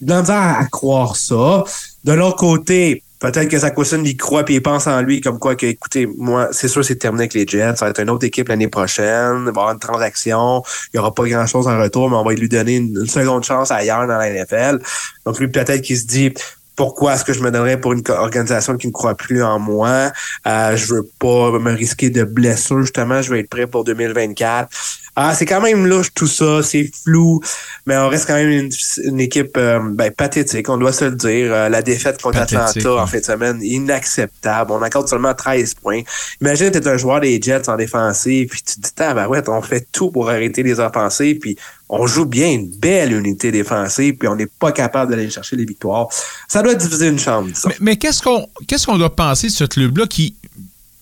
[SPEAKER 21] J'ai de à croire ça. De l'autre côté, Peut-être que Zach Wilson y croit puis il pense en lui comme quoi que, écoutez, moi, c'est sûr c'est terminé avec les Jets. Ça va être une autre équipe l'année prochaine. Il va y avoir une transaction. Il n'y aura pas grand-chose en retour, mais on va lui donner une, seconde chance ailleurs dans la NFL. Donc lui, peut-être qu'il se dit pourquoi est-ce que je me donnerais pour une organisation qui ne croit plus en moi? Euh, je veux pas me risquer de blessure, justement. Je veux être prêt pour 2024. Ah, c'est quand même louche tout ça, c'est flou, mais on reste quand même une, une équipe euh, ben, pathétique, on doit se le dire. Euh, la défaite contre
[SPEAKER 4] Pathétique,
[SPEAKER 21] Atlanta en fin de semaine, inacceptable. On accorde seulement 13 points. Imagine, tu es un joueur des Jets en défensive, puis tu te dis, tabarouette, on fait tout pour arrêter les offensives, puis on joue bien une belle unité défensive, puis on n'est pas capable d'aller chercher les victoires. Ça doit diviser une chambre, disons.
[SPEAKER 4] Mais, mais qu'est-ce qu'on qu'est-ce qu'on doit penser de ce club-là qui.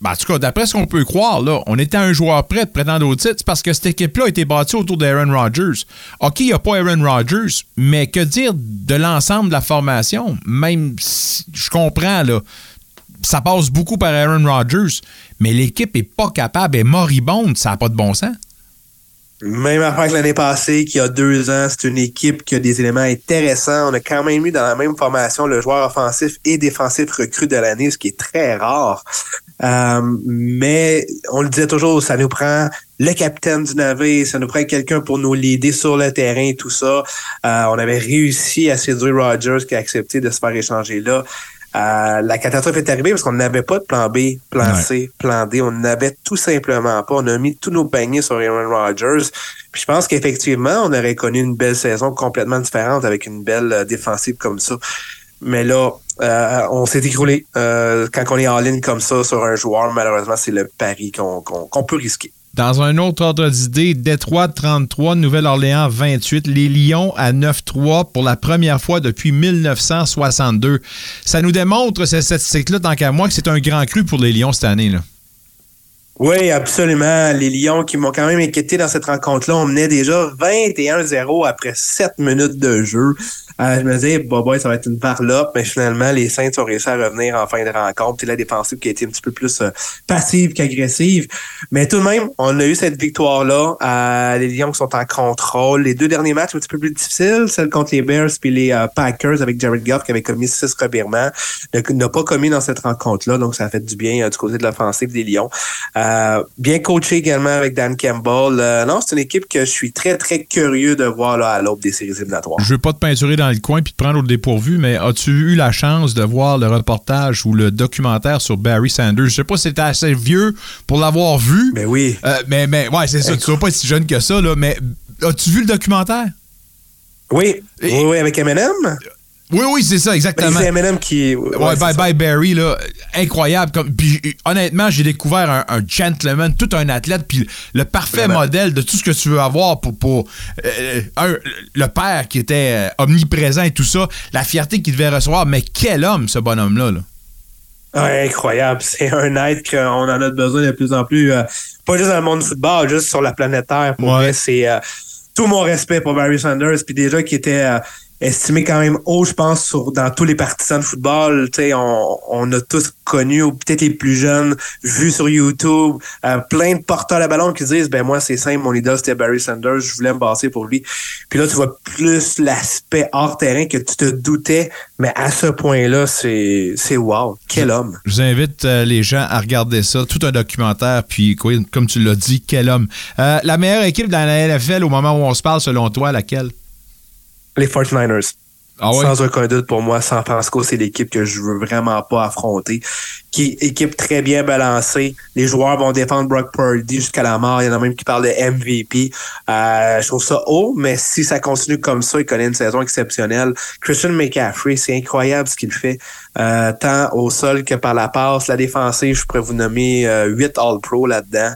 [SPEAKER 4] Ben, en tout cas, d'après ce qu'on peut croire, là, on était un joueur prêt de prétendre au titre parce que cette équipe-là a été bâtie autour d'Aaron Rodgers. OK, il n'y a pas Aaron Rodgers, mais que dire de l'ensemble de la formation? Même si je comprends, là, ça passe beaucoup par Aaron Rodgers, mais l'équipe est pas capable, est moribonde, ça n'a pas de bon sens.
[SPEAKER 21] Même affaire que l'année passée, qui a deux ans, c'est une équipe qui a des éléments intéressants. On a quand même eu dans la même formation le joueur offensif et défensif recru de l'année, ce qui est très rare. Euh, mais on le disait toujours, ça nous prend le capitaine du navire, ça nous prend quelqu'un pour nous l'aider sur le terrain et tout ça. Euh, on avait réussi à séduire Rogers qui a accepté de se faire échanger là. Euh, la catastrophe est arrivée parce qu'on n'avait pas de plan B, plan C, plan D. On n'avait tout simplement pas. On a mis tous nos paniers sur Aaron Rodgers. Puis je pense qu'effectivement, on aurait connu une belle saison complètement différente avec une belle défensive comme ça. Mais là, euh, on s'est écroulé. Euh, quand on est en ligne comme ça sur un joueur, malheureusement, c'est le pari qu'on peut risquer.
[SPEAKER 4] Dans un autre ordre d'idée, Détroit 33, Nouvelle-Orléans 28, les Lions à 9-3 pour la première fois depuis 1962. Ça nous démontre, cette statistique-là, tant qu'à moi, que c'est un grand cru pour les Lions cette année. Là.
[SPEAKER 21] Oui, absolument. Les Lions qui m'ont quand même inquiété dans cette rencontre-là. On menait déjà 21-0 après 7 minutes de jeu. Euh, je me disais, bah, boy, ça va être une varlope, mais finalement, les Saints ont réussi à revenir en fin de rencontre. C'est la défensive qui a été un petit peu plus euh, passive qu'agressive. Mais tout de même, on a eu cette victoire-là. Euh, les Lions sont en contrôle. Les deux derniers matchs un petit peu plus difficiles, celle contre les Bears puis les Packers avec Jared Goff qui avait commis six revirements, ne- n'a pas commis dans cette rencontre-là. Donc, ça a fait du bien du côté de l'offensive des Lions. Euh, bien coaché également avec Dan Campbell. Euh, non, c'est une équipe que je suis très, très curieux de voir là, à l'aube des séries éliminatoires.
[SPEAKER 4] Je veux pas te peinturer dans le coin puis te prendre au dépourvu, mais as-tu eu la chance de voir le reportage ou le documentaire sur Barry Sanders? Je sais pas si t'es assez vieux pour l'avoir vu.
[SPEAKER 21] Mais oui.
[SPEAKER 4] mais, mais ouais, c'est ça. Tu vas pas si jeune que ça, là, mais as-tu vu le documentaire?
[SPEAKER 21] Oui, oui, oui, avec Eminem.
[SPEAKER 4] Oui, oui, c'est ça, exactement.
[SPEAKER 21] Ben, c'est Eminem qui.
[SPEAKER 4] Ouais, Bye Bye Barry, là, incroyable. Comme, puis, honnêtement, j'ai découvert un, un gentleman, tout un athlète, puis le parfait
[SPEAKER 21] Vraiment.
[SPEAKER 4] modèle de tout ce que tu veux avoir pour, pour euh, un, le père qui était euh, omniprésent et tout ça, la fierté qu'il devait recevoir. Mais quel homme, ce bonhomme-là. Là.
[SPEAKER 21] Ouais, incroyable. C'est un être qu'on en a besoin de plus en plus. euh, pas juste dans le monde du football, juste sur la planète Terre. Pour c'est euh, tout mon respect pour Barry Sanders. Puis déjà qui était estimé quand même haut, je pense, sur, dans tous les partisans de football. Tu sais, on, on a tous connu, ou peut-être les plus jeunes, vu sur YouTube, euh, plein de porteurs de ballon qui disent, ben moi, c'est simple, mon idole, c'était Barry Sanders, je voulais me passer pour lui. Puis là, tu vois plus l'aspect hors terrain que tu te doutais, mais à ce point-là, c'est c'est wow. Quel homme.
[SPEAKER 4] Je vous invite euh, les gens à regarder ça, tout un documentaire, puis comme tu l'as dit, quel homme. Euh, la meilleure équipe dans la NFL au moment où on se parle, selon toi, laquelle?
[SPEAKER 21] Les 49ers.
[SPEAKER 22] Ah ouais?
[SPEAKER 21] Sans aucun doute pour moi, San Francisco, c'est l'équipe que je veux vraiment pas affronter. Qui est équipe très bien balancée. Les joueurs vont défendre Brock Purdy jusqu'à la mort. Il y en a même qui parlent de MVP. Euh, je trouve ça haut, mais si ça continue comme ça, il connaît une saison exceptionnelle. Christian McCaffrey, c'est incroyable ce qu'il fait, euh, tant au sol que par la passe. La défensive, je pourrais vous nommer euh, 8 All-Pro là-dedans.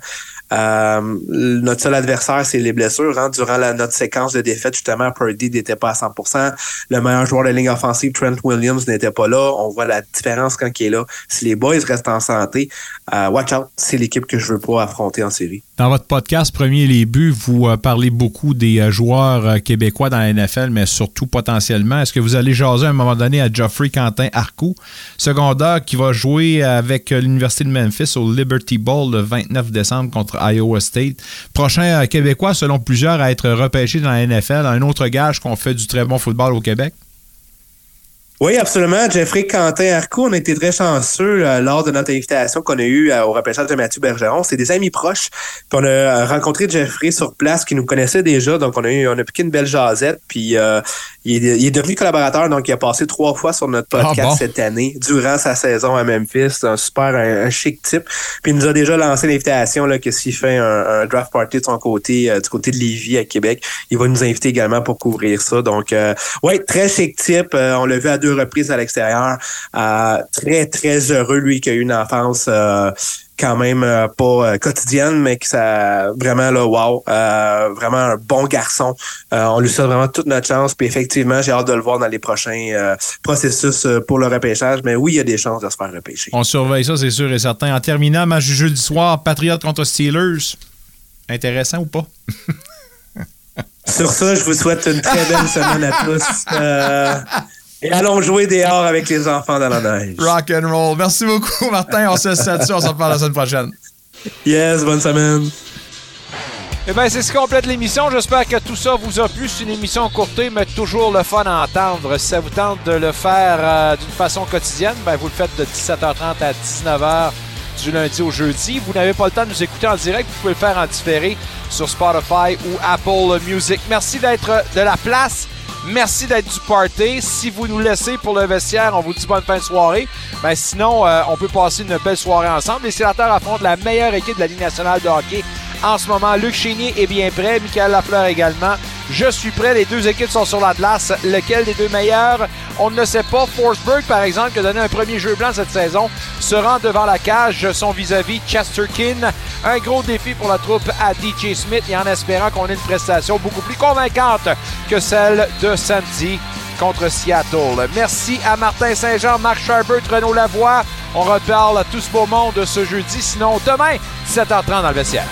[SPEAKER 21] Euh, notre seul adversaire, c'est les blessures. Hein. Durant la, notre séquence de défaite, justement, Purdy n'était pas à 100%. Le meilleur joueur de ligne offensive, Trent Williams, n'était pas là. On voit la différence quand il est là. Si les boys restent en santé, euh, watch out, c'est l'équipe que je veux pas affronter en série.
[SPEAKER 22] Dans votre podcast Premier les buts, vous euh, parlez beaucoup des euh, joueurs euh, québécois dans la NFL, mais surtout potentiellement. Est-ce que vous allez jaser à un moment donné à Geoffrey Quentin Arcou, secondaire qui va jouer avec l'Université de Memphis au Liberty Bowl le 29 décembre contre Iowa State? Prochain Québécois, selon plusieurs, à être repêché dans la NFL. Un autre gage qu'on fait du très bon football au Québec?
[SPEAKER 21] Oui, absolument. Jeffrey Quentin Arco, on a été très chanceux euh, lors de notre invitation qu'on a eue euh, au repêchage de Mathieu Bergeron. C'est des amis proches. Puis on a euh, rencontré Jeffrey sur place qui nous connaissait déjà. Donc on a eu, on a piqué une belle jasette. Puis euh, il, est, il est devenu collaborateur. Donc il a passé trois fois sur notre podcast
[SPEAKER 22] Ah bon?
[SPEAKER 21] cette année durant sa saison à Memphis. Un super, un, un chic type. Puis il nous a déjà lancé l'invitation là que s'il fait un, un draft party de son côté, du côté de Lévis à Québec, il va nous inviter également pour couvrir ça. Donc ouais, très chic type. On l'a vu à deux reprises à l'extérieur. Euh, très, très heureux, lui, qui a eu une enfance euh, quand même euh, pas quotidienne, mais que ça vraiment là, wow, vraiment un bon garçon. On lui souhaite vraiment toute notre chance. Puis effectivement, j'ai hâte de le voir dans les prochains processus pour le repêchage. Mais oui, il y a des chances de se faire repêcher.
[SPEAKER 22] On surveille ça, c'est sûr et certain. En terminant, match du jeudi soir, Patriots contre Steelers. Intéressant ou pas?
[SPEAKER 21] Sur ça, je vous souhaite une très belle semaine à tous. Euh, et allons jouer dehors avec les enfants dans la neige.
[SPEAKER 22] Rock and roll. Merci beaucoup, Martin. On se laisse là-dessus. On se reparle la semaine prochaine.
[SPEAKER 21] Yes, bonne semaine.
[SPEAKER 4] Eh bien, c'est ce qui complète l'émission. J'espère que tout ça vous a plu. C'est une émission courtée, mais toujours le fun à entendre. Si ça vous tente de le faire euh, d'une façon quotidienne, ben, vous le faites de 17h30 à 19h du lundi au jeudi. Vous n'avez pas le temps de nous écouter en direct, vous pouvez le faire en différé sur Spotify ou Apple Music. Merci d'être de la place. Merci d'être du party. Si vous nous laissez pour le vestiaire, on vous dit bonne fin de soirée. Ben sinon, euh, on peut passer une belle soirée ensemble. Les sénateurs affrontent la meilleure équipe de la Ligue nationale de hockey en ce moment. Luc Chénier est bien prêt. Michael Lafleur également. Je suis prêt. Les deux équipes sont sur la glace. Lequel des deux meilleurs? On ne le sait pas. Forsberg, par exemple, qui a donné un premier jeu blanc cette saison, se rend devant la cage. Son vis-à-vis Chesterkin. Un gros défi pour la troupe à DJ Smith et en espérant qu'on ait une prestation beaucoup plus convaincante que celle de samedi contre Seattle. Merci à Martin Saint-Jean, Marc Charbert, Renaud Lavoie. On reparle à tout ce beau monde ce jeudi. Sinon, demain, 17h30 dans le vestiaire.